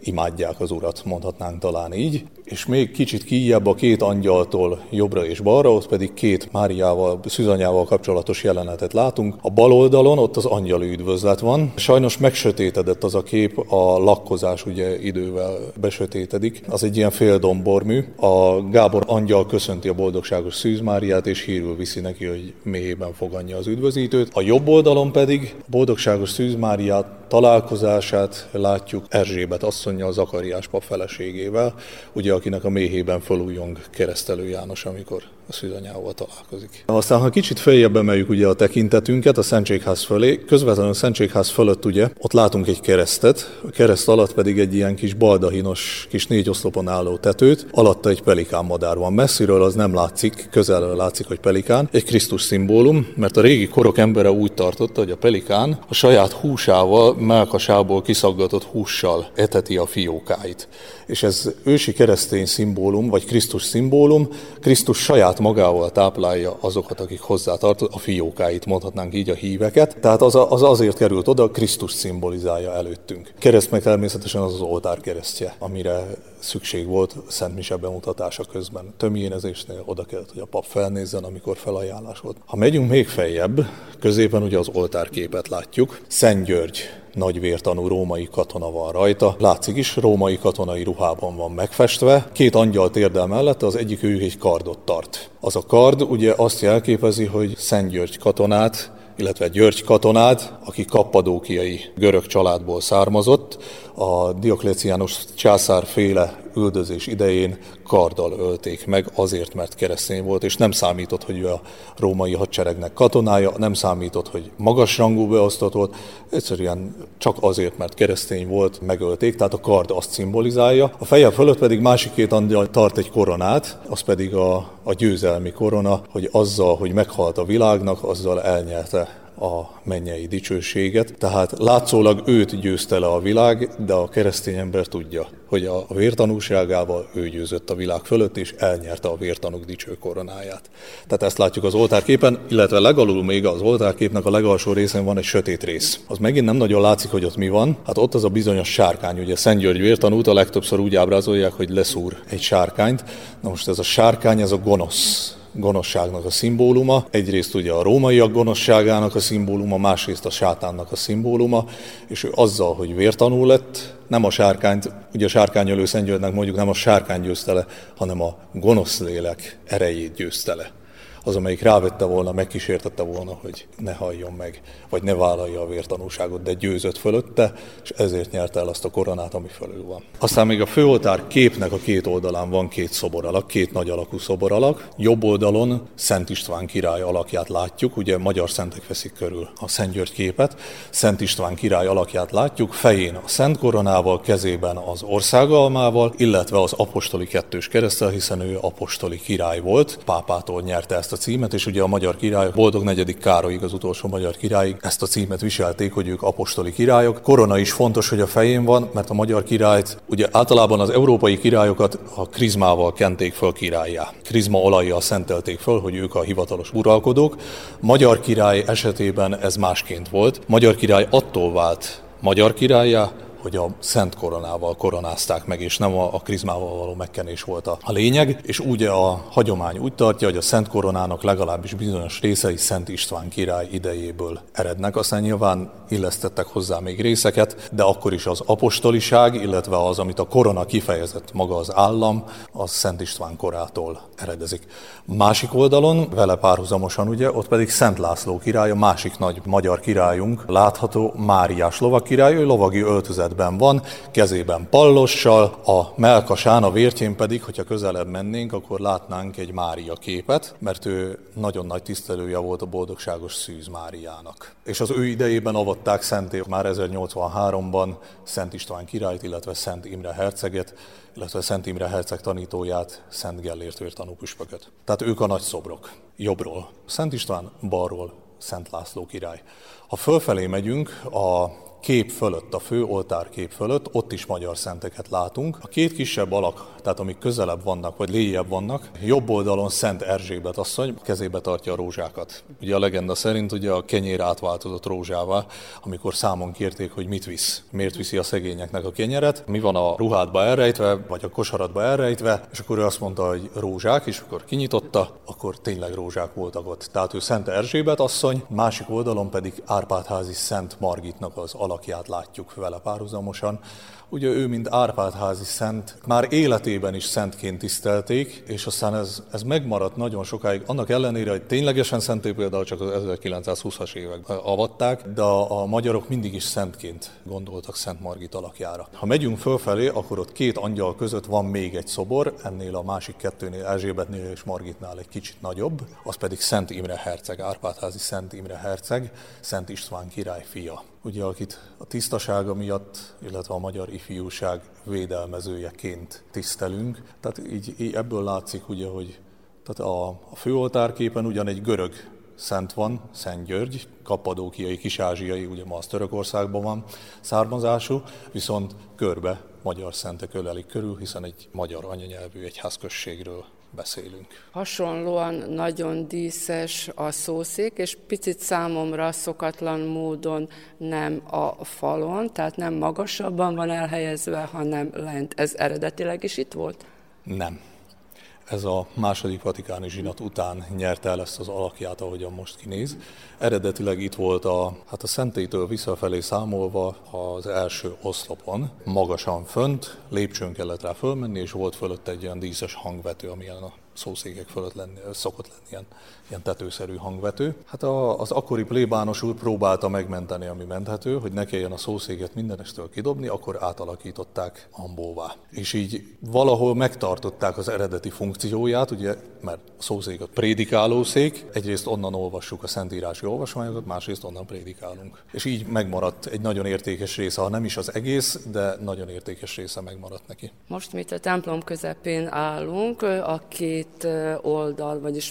Speaker 19: imádják az Urat, mondhatnánk talán így, és még kicsit kijebb a két angyaltól jobbra és balra, ott pedig két Máriával, szűzanyával kapcsolatos jelenetet látunk. A bal oldalon ott az angyali üdvözlet van. Sajnos megsötétedett az a kép, a lakkozás ugye idővel besötétedik. Az egy ilyen féldombormű. A Gábor angyal köszönti a boldogságos Szűz Máriát, és hírül viszi neki, hogy mélyében fogadja az üdvözítőt. A jobb oldalon pedig a boldogságos Szűz Máriát találkozását látjuk Erzsébet asszonyjal, Zakariás pap feleségével. Ugye akinek a méhében felújong keresztelő János, amikor a szűzanyával találkozik. Aztán, ha kicsit feljebb emeljük ugye a tekintetünket a Szentségház fölé, közvetlenül a Szentségház fölött ugye, ott látunk egy keresztet, a kereszt alatt pedig egy ilyen kis baldahinos, kis négy oszlopon álló tetőt, alatta egy pelikán madár van. Messziről az nem látszik, közelről látszik, hogy pelikán, egy Krisztus szimbólum, mert a régi korok embere úgy tartotta, hogy a pelikán a saját húsával, melkasából kiszaggatott hússal eteti a fiókáit. És ez ősi keresztény szimbólum, vagy Krisztus szimbólum, Krisztus saját saját magával táplálja azokat, akik hozzá tartoznak, a fiókáit, mondhatnánk így a híveket. Tehát az, az azért került oda, Krisztus szimbolizálja előttünk. Kereszt meg természetesen az az oltár keresztje, amire szükség volt Szent Mise bemutatása közben. Tömjénezésnél oda kellett, hogy a pap felnézzen, amikor felajánlás volt. Ha megyünk még feljebb, középen ugye az oltárképet látjuk. Szent György nagy vértanú római katona van rajta. Látszik is, római katonai ruhában van megfestve. Két angyal térdel mellett, az egyik ő egy kardot tart. Az a kard ugye azt jelképezi, hogy Szent György katonát illetve György katonát, aki kappadókiai görög családból származott, a Diokleciánus császár féle üldözés idején karddal ölték meg, azért, mert keresztény volt, és nem számított, hogy a római hadseregnek katonája, nem számított, hogy magas rangú beosztott volt, egyszerűen csak azért, mert keresztény volt, megölték, tehát a kard azt szimbolizálja. A feje fölött pedig másik két angyal tart egy koronát, az pedig a, a győzelmi korona, hogy azzal, hogy meghalt a világnak, azzal elnyerte a mennyei dicsőséget. Tehát látszólag őt győzte le a világ, de a keresztény ember tudja, hogy a vértanúságával ő győzött a világ fölött, és elnyerte a vértanúk dicső koronáját. Tehát ezt látjuk az oltárképen, illetve legalul még az oltárképnek a legalsó részén van egy sötét rész. Az megint nem nagyon látszik, hogy ott mi van. Hát ott az a bizonyos sárkány, ugye Szent György vértanút a legtöbbször úgy ábrázolják, hogy leszúr egy sárkányt. Na most ez a sárkány, ez a gonosz gonoszságnak a szimbóluma. Egyrészt ugye a rómaiak gonoszságának a szimbóluma, másrészt a sátánnak a szimbóluma, és ő azzal, hogy vértanú lett, nem a sárkányt, ugye a sárkányölő Szentgyörgynek mondjuk nem a sárkány győzte le, hanem a gonosz lélek erejét győzte le az, amelyik rávette volna, megkísértette volna, hogy ne halljon meg, vagy ne vállalja a vértanúságot, de győzött fölötte, és ezért nyerte el azt a koronát, ami fölül van. Aztán még a főoltár képnek a két oldalán van két szoboralak, két nagy alakú szoboralak. Jobb oldalon Szent István király alakját látjuk, ugye magyar szentek veszik körül a Szent György képet. Szent István király alakját látjuk, fején a Szent koronával, kezében az országalmával, illetve az apostoli kettős keresztel, hiszen ő apostoli király volt, pápától nyerte ezt a címet, és ugye a magyar király, Boldog negyedik Károlyig az utolsó magyar királyig ezt a címet viselték, hogy ők apostoli királyok. Korona is fontos, hogy a fején van, mert a magyar királyt, ugye általában az európai királyokat a krizmával kenték föl királyá. Krizma olajjal szentelték föl, hogy ők a hivatalos uralkodók. Magyar király esetében ez másként volt. Magyar király attól vált magyar királyá, hogy a szent koronával koronázták meg, és nem a, a krizmával való megkenés volt a, a lényeg, és úgy a hagyomány úgy tartja, hogy a szent koronának legalábbis bizonyos részei Szent István király idejéből erednek, aztán nyilván illesztettek hozzá még részeket, de akkor is az apostoliság, illetve az, amit a korona kifejezett maga az állam, az Szent István korától eredezik. Másik oldalon, vele párhuzamosan ugye, ott pedig Szent László király, a másik nagy magyar királyunk, látható Máriás lovak király, ő lovagi öltözet helyzetben van, kezében pallossal, a melkasán, a vértjén pedig, hogyha közelebb mennénk, akkor látnánk egy Mária képet, mert ő nagyon nagy tisztelője volt a boldogságos Szűz Máriának. És az ő idejében avatták szenté már 1083-ban Szent István királyt, illetve Szent Imre herceget, illetve Szent Imre herceg tanítóját, Szent Gellért tanúpüspököt. Tehát ők a nagy szobrok. Jobbról Szent István, balról Szent László király. Ha fölfelé megyünk, a kép fölött, a fő oltár kép fölött, ott is magyar szenteket látunk. A két kisebb alak, tehát amik közelebb vannak, vagy léjebb vannak, jobb oldalon Szent Erzsébet asszony kezébe tartja a rózsákat. Ugye a legenda szerint ugye a kenyér átváltozott rózsává, amikor számon kérték, hogy mit visz, miért viszi a szegényeknek a kenyeret, mi van a ruhádba elrejtve, vagy a kosaratba elrejtve, és akkor ő azt mondta, hogy rózsák, és akkor kinyitotta, akkor tényleg rózsák voltak ott. Tehát ő Szent Erzsébet asszony, másik oldalon pedig Árpádházi Szent Margitnak az alak alakját látjuk vele párhuzamosan. Ugye ő, mint Árpádházi szent, már életében is szentként tisztelték, és aztán ez, ez megmaradt nagyon sokáig, annak ellenére, hogy ténylegesen szenté például csak az 1920-as években avatták, de a, magyarok mindig is szentként gondoltak Szent Margit alakjára. Ha megyünk fölfelé, akkor ott két angyal között van még egy szobor, ennél a másik kettőnél, Erzsébetnél és Margitnál egy kicsit nagyobb, az pedig Szent Imre herceg, Árpádházi Szent Imre herceg, Szent István király fia ugye akit a tisztasága miatt, illetve a magyar ifjúság védelmezőjeként tisztelünk. Tehát így, így ebből látszik ugye, hogy tehát a, a főoltárképen ugyan egy görög szent van, Szent György, kapadókiai, kisázsiai, ugye ma az Törökországban van származású, viszont körbe magyar szentek ölelik körül, hiszen egy magyar anyanyelvű egyházközségről beszélünk.
Speaker 1: Hasonlóan nagyon díszes a szószék, és picit számomra szokatlan módon nem a falon, tehát nem magasabban van elhelyezve, hanem lent. Ez eredetileg is itt volt?
Speaker 19: Nem. Ez a második vatikáni zsinat után nyerte el ezt az alakját, ahogyan most kinéz. Eredetileg itt volt a, hát a szentétől visszafelé számolva az első oszlopon, magasan fönt, lépcsőn kellett rá fölmenni, és volt fölött egy olyan díszes hangvető, amilyen a szószékek fölött lenni, szokott lenni ilyen, ilyen tetőszerű hangvető. Hát a, az akkori plébános úr próbálta megmenteni, ami menthető, hogy ne kelljen a szószéket mindenestől kidobni, akkor átalakították ambóvá. És így valahol megtartották az eredeti funkcióját, ugye, mert a szószék a prédikálószék, egyrészt onnan olvassuk a szentírási olvasmányokat, másrészt onnan prédikálunk. És így megmaradt egy nagyon értékes része, ha nem is az egész, de nagyon értékes része megmaradt neki.
Speaker 1: Most mi a templom közepén állunk, a két oldal, vagyis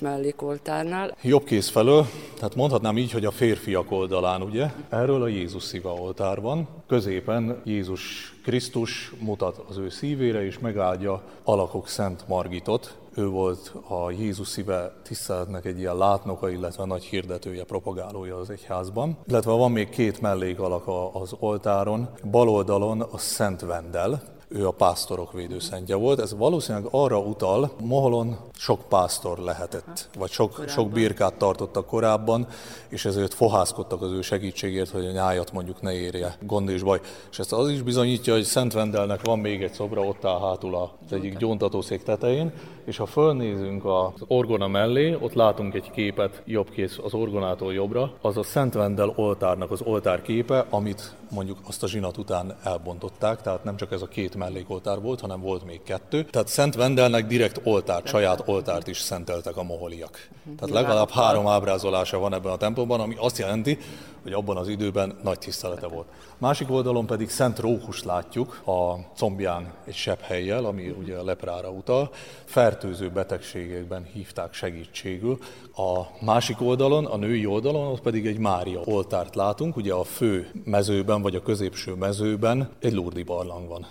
Speaker 1: mellékoltárnál.
Speaker 19: Jobb kéz felől, tehát mondhatnám így, hogy a férfiak oldalán, ugye? Erről a Jézus szíva oltár van. Középen Jézus Krisztus mutat az ő szívére, és megáldja alakok Szent Margitot, ő volt a Jézus szíve tiszteletnek egy ilyen látnoka, illetve nagy hirdetője, propagálója az egyházban. Illetve van még két mellékalak az oltáron. Bal oldalon a Szent Vendel, ő a pásztorok védőszentje volt. Ez valószínűleg arra utal, Moholon sok pásztor lehetett, vagy sok, sok birkát tartottak korábban, és ezért fohászkodtak az ő segítségért, hogy a nyájat mondjuk ne érje gond és baj. És ezt az is bizonyítja, hogy Szent Vendelnek van még egy szobra, ott áll hátul az egyik gyóntatószék tetején, és ha fölnézünk az orgona mellé, ott látunk egy képet jobbkész az orgonától jobbra, az a Szent Vendel oltárnak az oltár képe, amit mondjuk azt a zsinat után elbontották, tehát nem csak ez a két mellékoltár volt, hanem volt még kettő. Tehát Szent Vendelnek direkt oltárt, saját oltárt is szenteltek a moholiak. Tehát legalább három ábrázolása van ebben a templomban, ami azt jelenti, hogy abban az időben nagy tisztelete volt. Másik oldalon pedig Szent Rókust látjuk a combján egy sebb helyjel, ami ugye a leprára utal. Fertőző betegségekben hívták segítségül. A másik oldalon, a női oldalon, ott pedig egy Mária oltárt látunk, ugye a fő mezőben, vagy a középső mezőben egy Lurdi barlang van.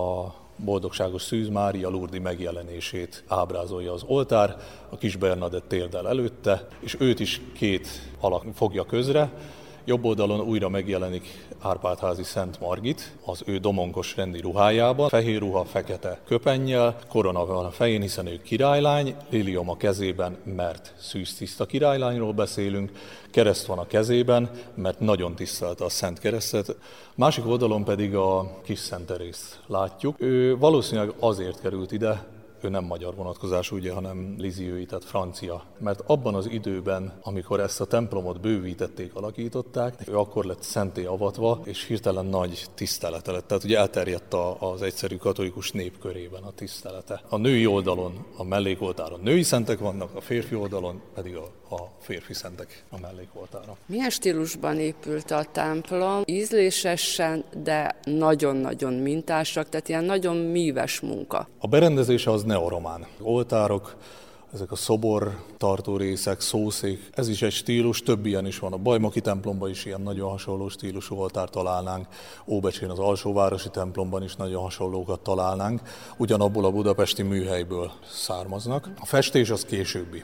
Speaker 19: A boldogságos Szűz Mária Lurdi megjelenését ábrázolja az oltár, a kis Bernadett térdel előtte, és őt is két alak fogja közre, Jobb oldalon újra megjelenik Árpádházi Szent Margit, az ő domonkos rendi ruhájában, fehér ruha, fekete köpennyel, korona van a fején, hiszen ő királylány, lilium a kezében, mert szűz tiszta királylányról beszélünk, kereszt van a kezében, mert nagyon tisztelte a Szent Keresztet, másik oldalon pedig a kis Szent Terészt látjuk. Ő valószínűleg azért került ide, ő nem magyar vonatkozású, ugye, hanem liziői, tehát francia. Mert abban az időben, amikor ezt a templomot bővítették, alakították, ő akkor lett szenté avatva, és hirtelen nagy tisztelete lett. Tehát ugye elterjedt az egyszerű katolikus nép körében a tisztelete. A női oldalon, a mellékoltáron női szentek vannak, a férfi oldalon pedig a, a férfi szentek a mellékoltára.
Speaker 1: Milyen stílusban épült a templom? Ízlésesen, de nagyon-nagyon mintásak, tehát ilyen nagyon míves munka.
Speaker 19: A berendezése az neoromán. Oltárok, ezek a szobor tartó részek, szószék, ez is egy stílus, több ilyen is van. A Bajmaki templomban is ilyen nagyon hasonló stílusú oltár találnánk, Óbecsén az alsóvárosi templomban is nagyon hasonlókat találnánk, ugyanabból a budapesti műhelyből származnak. A festés az későbbi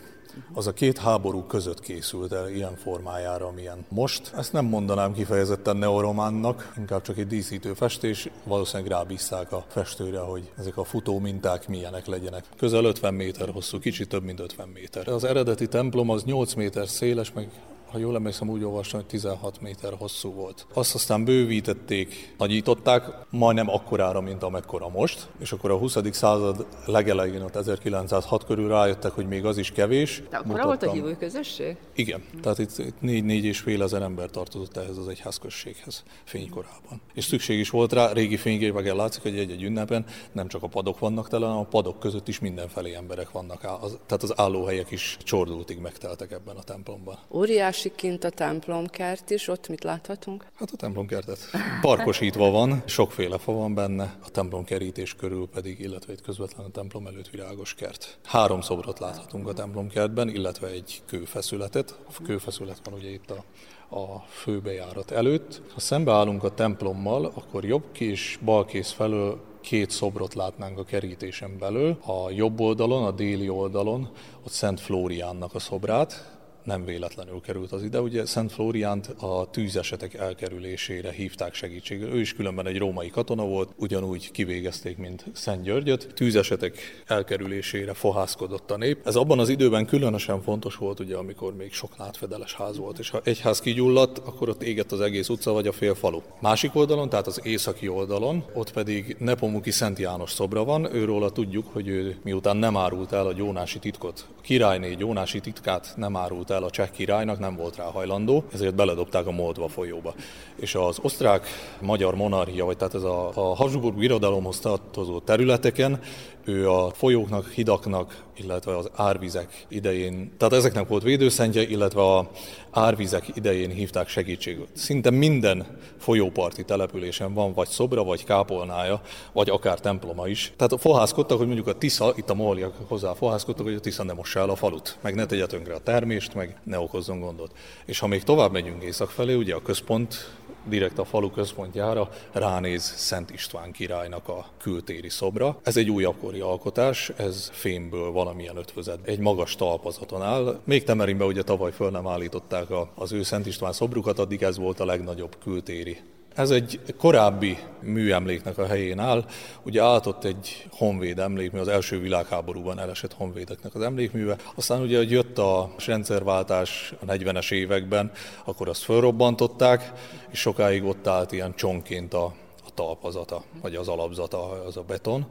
Speaker 19: az a két háború között készült el ilyen formájára, amilyen most. Ezt nem mondanám kifejezetten neorománnak, inkább csak egy díszítő festés. Valószínűleg rábízták a festőre, hogy ezek a futó minták milyenek legyenek. Közel 50 méter hosszú, kicsit több, mint 50 méter. Az eredeti templom az 8 méter széles, meg ha jól emlékszem, úgy olvastam, hogy 16 méter hosszú volt. Azt aztán bővítették, nagyították, majdnem akkorára, mint amekkora most, és akkor a 20. század legelején, ott 1906 körül rájöttek, hogy még az is kevés.
Speaker 1: De akkor volt a hívói közösség?
Speaker 19: Igen, tehát itt, itt négy, négy és fél ezer ember tartozott ehhez az egyházközséghez fénykorában. És szükség is volt rá, régi fényképeken látszik, hogy egy-egy ünnepen nem csak a padok vannak tele, hanem a padok között is mindenfelé emberek vannak. Tehát az állóhelyek is csordultig megteltek ebben a templomban.
Speaker 1: Óriás másik kint a templomkert is, ott mit láthatunk?
Speaker 19: Hát a templomkertet parkosítva van, sokféle fa van benne, a templomkerítés körül pedig, illetve egy közvetlen a templom előtt virágos kert. Három szobrot láthatunk a templomkertben, illetve egy kőfeszületet. A kőfeszület van ugye itt a a főbejárat előtt. Ha szembeállunk a templommal, akkor jobb kés, bal kész felől két szobrot látnánk a kerítésen belül. A jobb oldalon, a déli oldalon, ott Szent Flóriánnak a szobrát, nem véletlenül került az ide. Ugye Szent Flóriánt a tűzesetek elkerülésére hívták segítségül. Ő is különben egy római katona volt, ugyanúgy kivégezték, mint Szent Györgyöt. Tűzesetek elkerülésére fohászkodott a nép. Ez abban az időben különösen fontos volt, ugye, amikor még sok nátfedeles ház volt, és ha egy ház kigyulladt, akkor ott égett az egész utca vagy a fél falu. Másik oldalon, tehát az északi oldalon, ott pedig Nepomuki Szent János szobra van, őről tudjuk, hogy ő miután nem árult el a gyónási titkot, királyné gyónási titkát nem árult el a cseh királynak, nem volt rá hajlandó, ezért beledobták a Moldva folyóba. És az osztrák-magyar monarchia, vagy tehát ez a, a Habsburg birodalomhoz tartozó területeken ő a folyóknak, hidaknak, illetve az árvizek idején, tehát ezeknek volt védőszentje, illetve a árvizek idején hívták segítségül. Szinte minden folyóparti településen van vagy szobra, vagy kápolnája, vagy akár temploma is. Tehát fohászkodtak, hogy mondjuk a Tisza, itt a moholiak hozzá fohászkodtak, hogy a Tisza ne mossa el a falut, meg ne tegye tönkre a termést, meg ne okozzon gondot. És ha még tovább megyünk észak felé, ugye a központ direkt a falu központjára ránéz Szent István királynak a kültéri szobra. Ez egy újabbkori alkotás, ez fémből valamilyen ötvözet, egy magas talpazaton áll. Még Temerinbe ugye tavaly föl nem állították az ő Szent István szobrukat, addig ez volt a legnagyobb kültéri ez egy korábbi műemléknek a helyén áll. Ugye átott egy honvéd emlékmű, az első világháborúban elesett honvédeknek az emlékműve. Aztán ugye, hogy jött a rendszerváltás a 40-es években, akkor azt felrobbantották, és sokáig ott állt ilyen csonként a, a talpazata, vagy az alapzata, az a beton,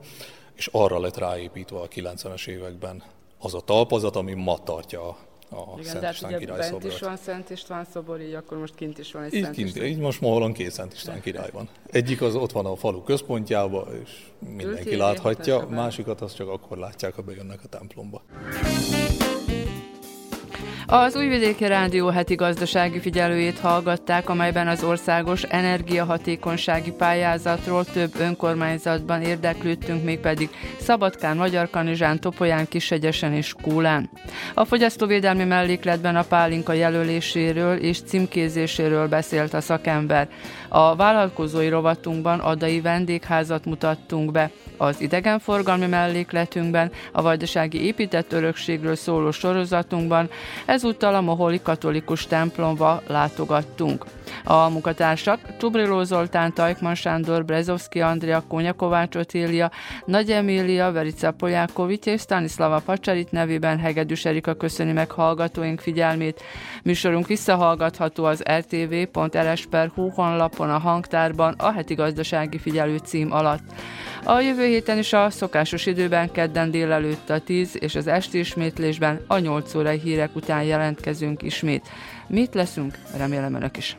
Speaker 19: és arra lett ráépítve a 90-es években az a talpazat, ami ma tartja a Igen, Szent
Speaker 1: István ugye király bent is van Szent István szobor, így akkor most kint is van egy
Speaker 19: így
Speaker 1: Szent
Speaker 19: kint, István. Így most Moholon két Szent István király van. Egyik az ott van a falu központjában, és mindenki Ültévé, láthatja, másikat azt csak akkor látják, ha bejönnek a templomba.
Speaker 1: Az Újvidéki Rádió heti gazdasági figyelőjét hallgatták, amelyben az országos energiahatékonysági pályázatról több önkormányzatban érdeklődtünk, mégpedig Szabadkán, Magyarkanizsán, Topolyán, Kisegyesen és Kúlán. A fogyasztóvédelmi mellékletben a pálinka jelöléséről és címkézéséről beszélt a szakember. A vállalkozói rovatunkban adai vendégházat mutattunk be. Az idegenforgalmi mellékletünkben, a vajdasági épített örökségről szóló sorozatunkban ezúttal a Moholi katolikus templomba látogattunk. A munkatársak Csubriló Zoltán, Tajkman Sándor, Brezovski Andrea, Kónya Kovács Otília, Nagy Emília, Verica Polyákovics és Stanislava Pacsarit nevében Hegedűs Erika köszöni meg hallgatóink figyelmét. Műsorunk visszahallgatható az rtv.rs.hu honlapon a hangtárban a heti gazdasági figyelő cím alatt. A jövő héten is a szokásos időben kedden délelőtt a 10 és az esti ismétlésben a 8 órai hírek után jelentkezünk ismét. Mit leszünk? Remélem önök is.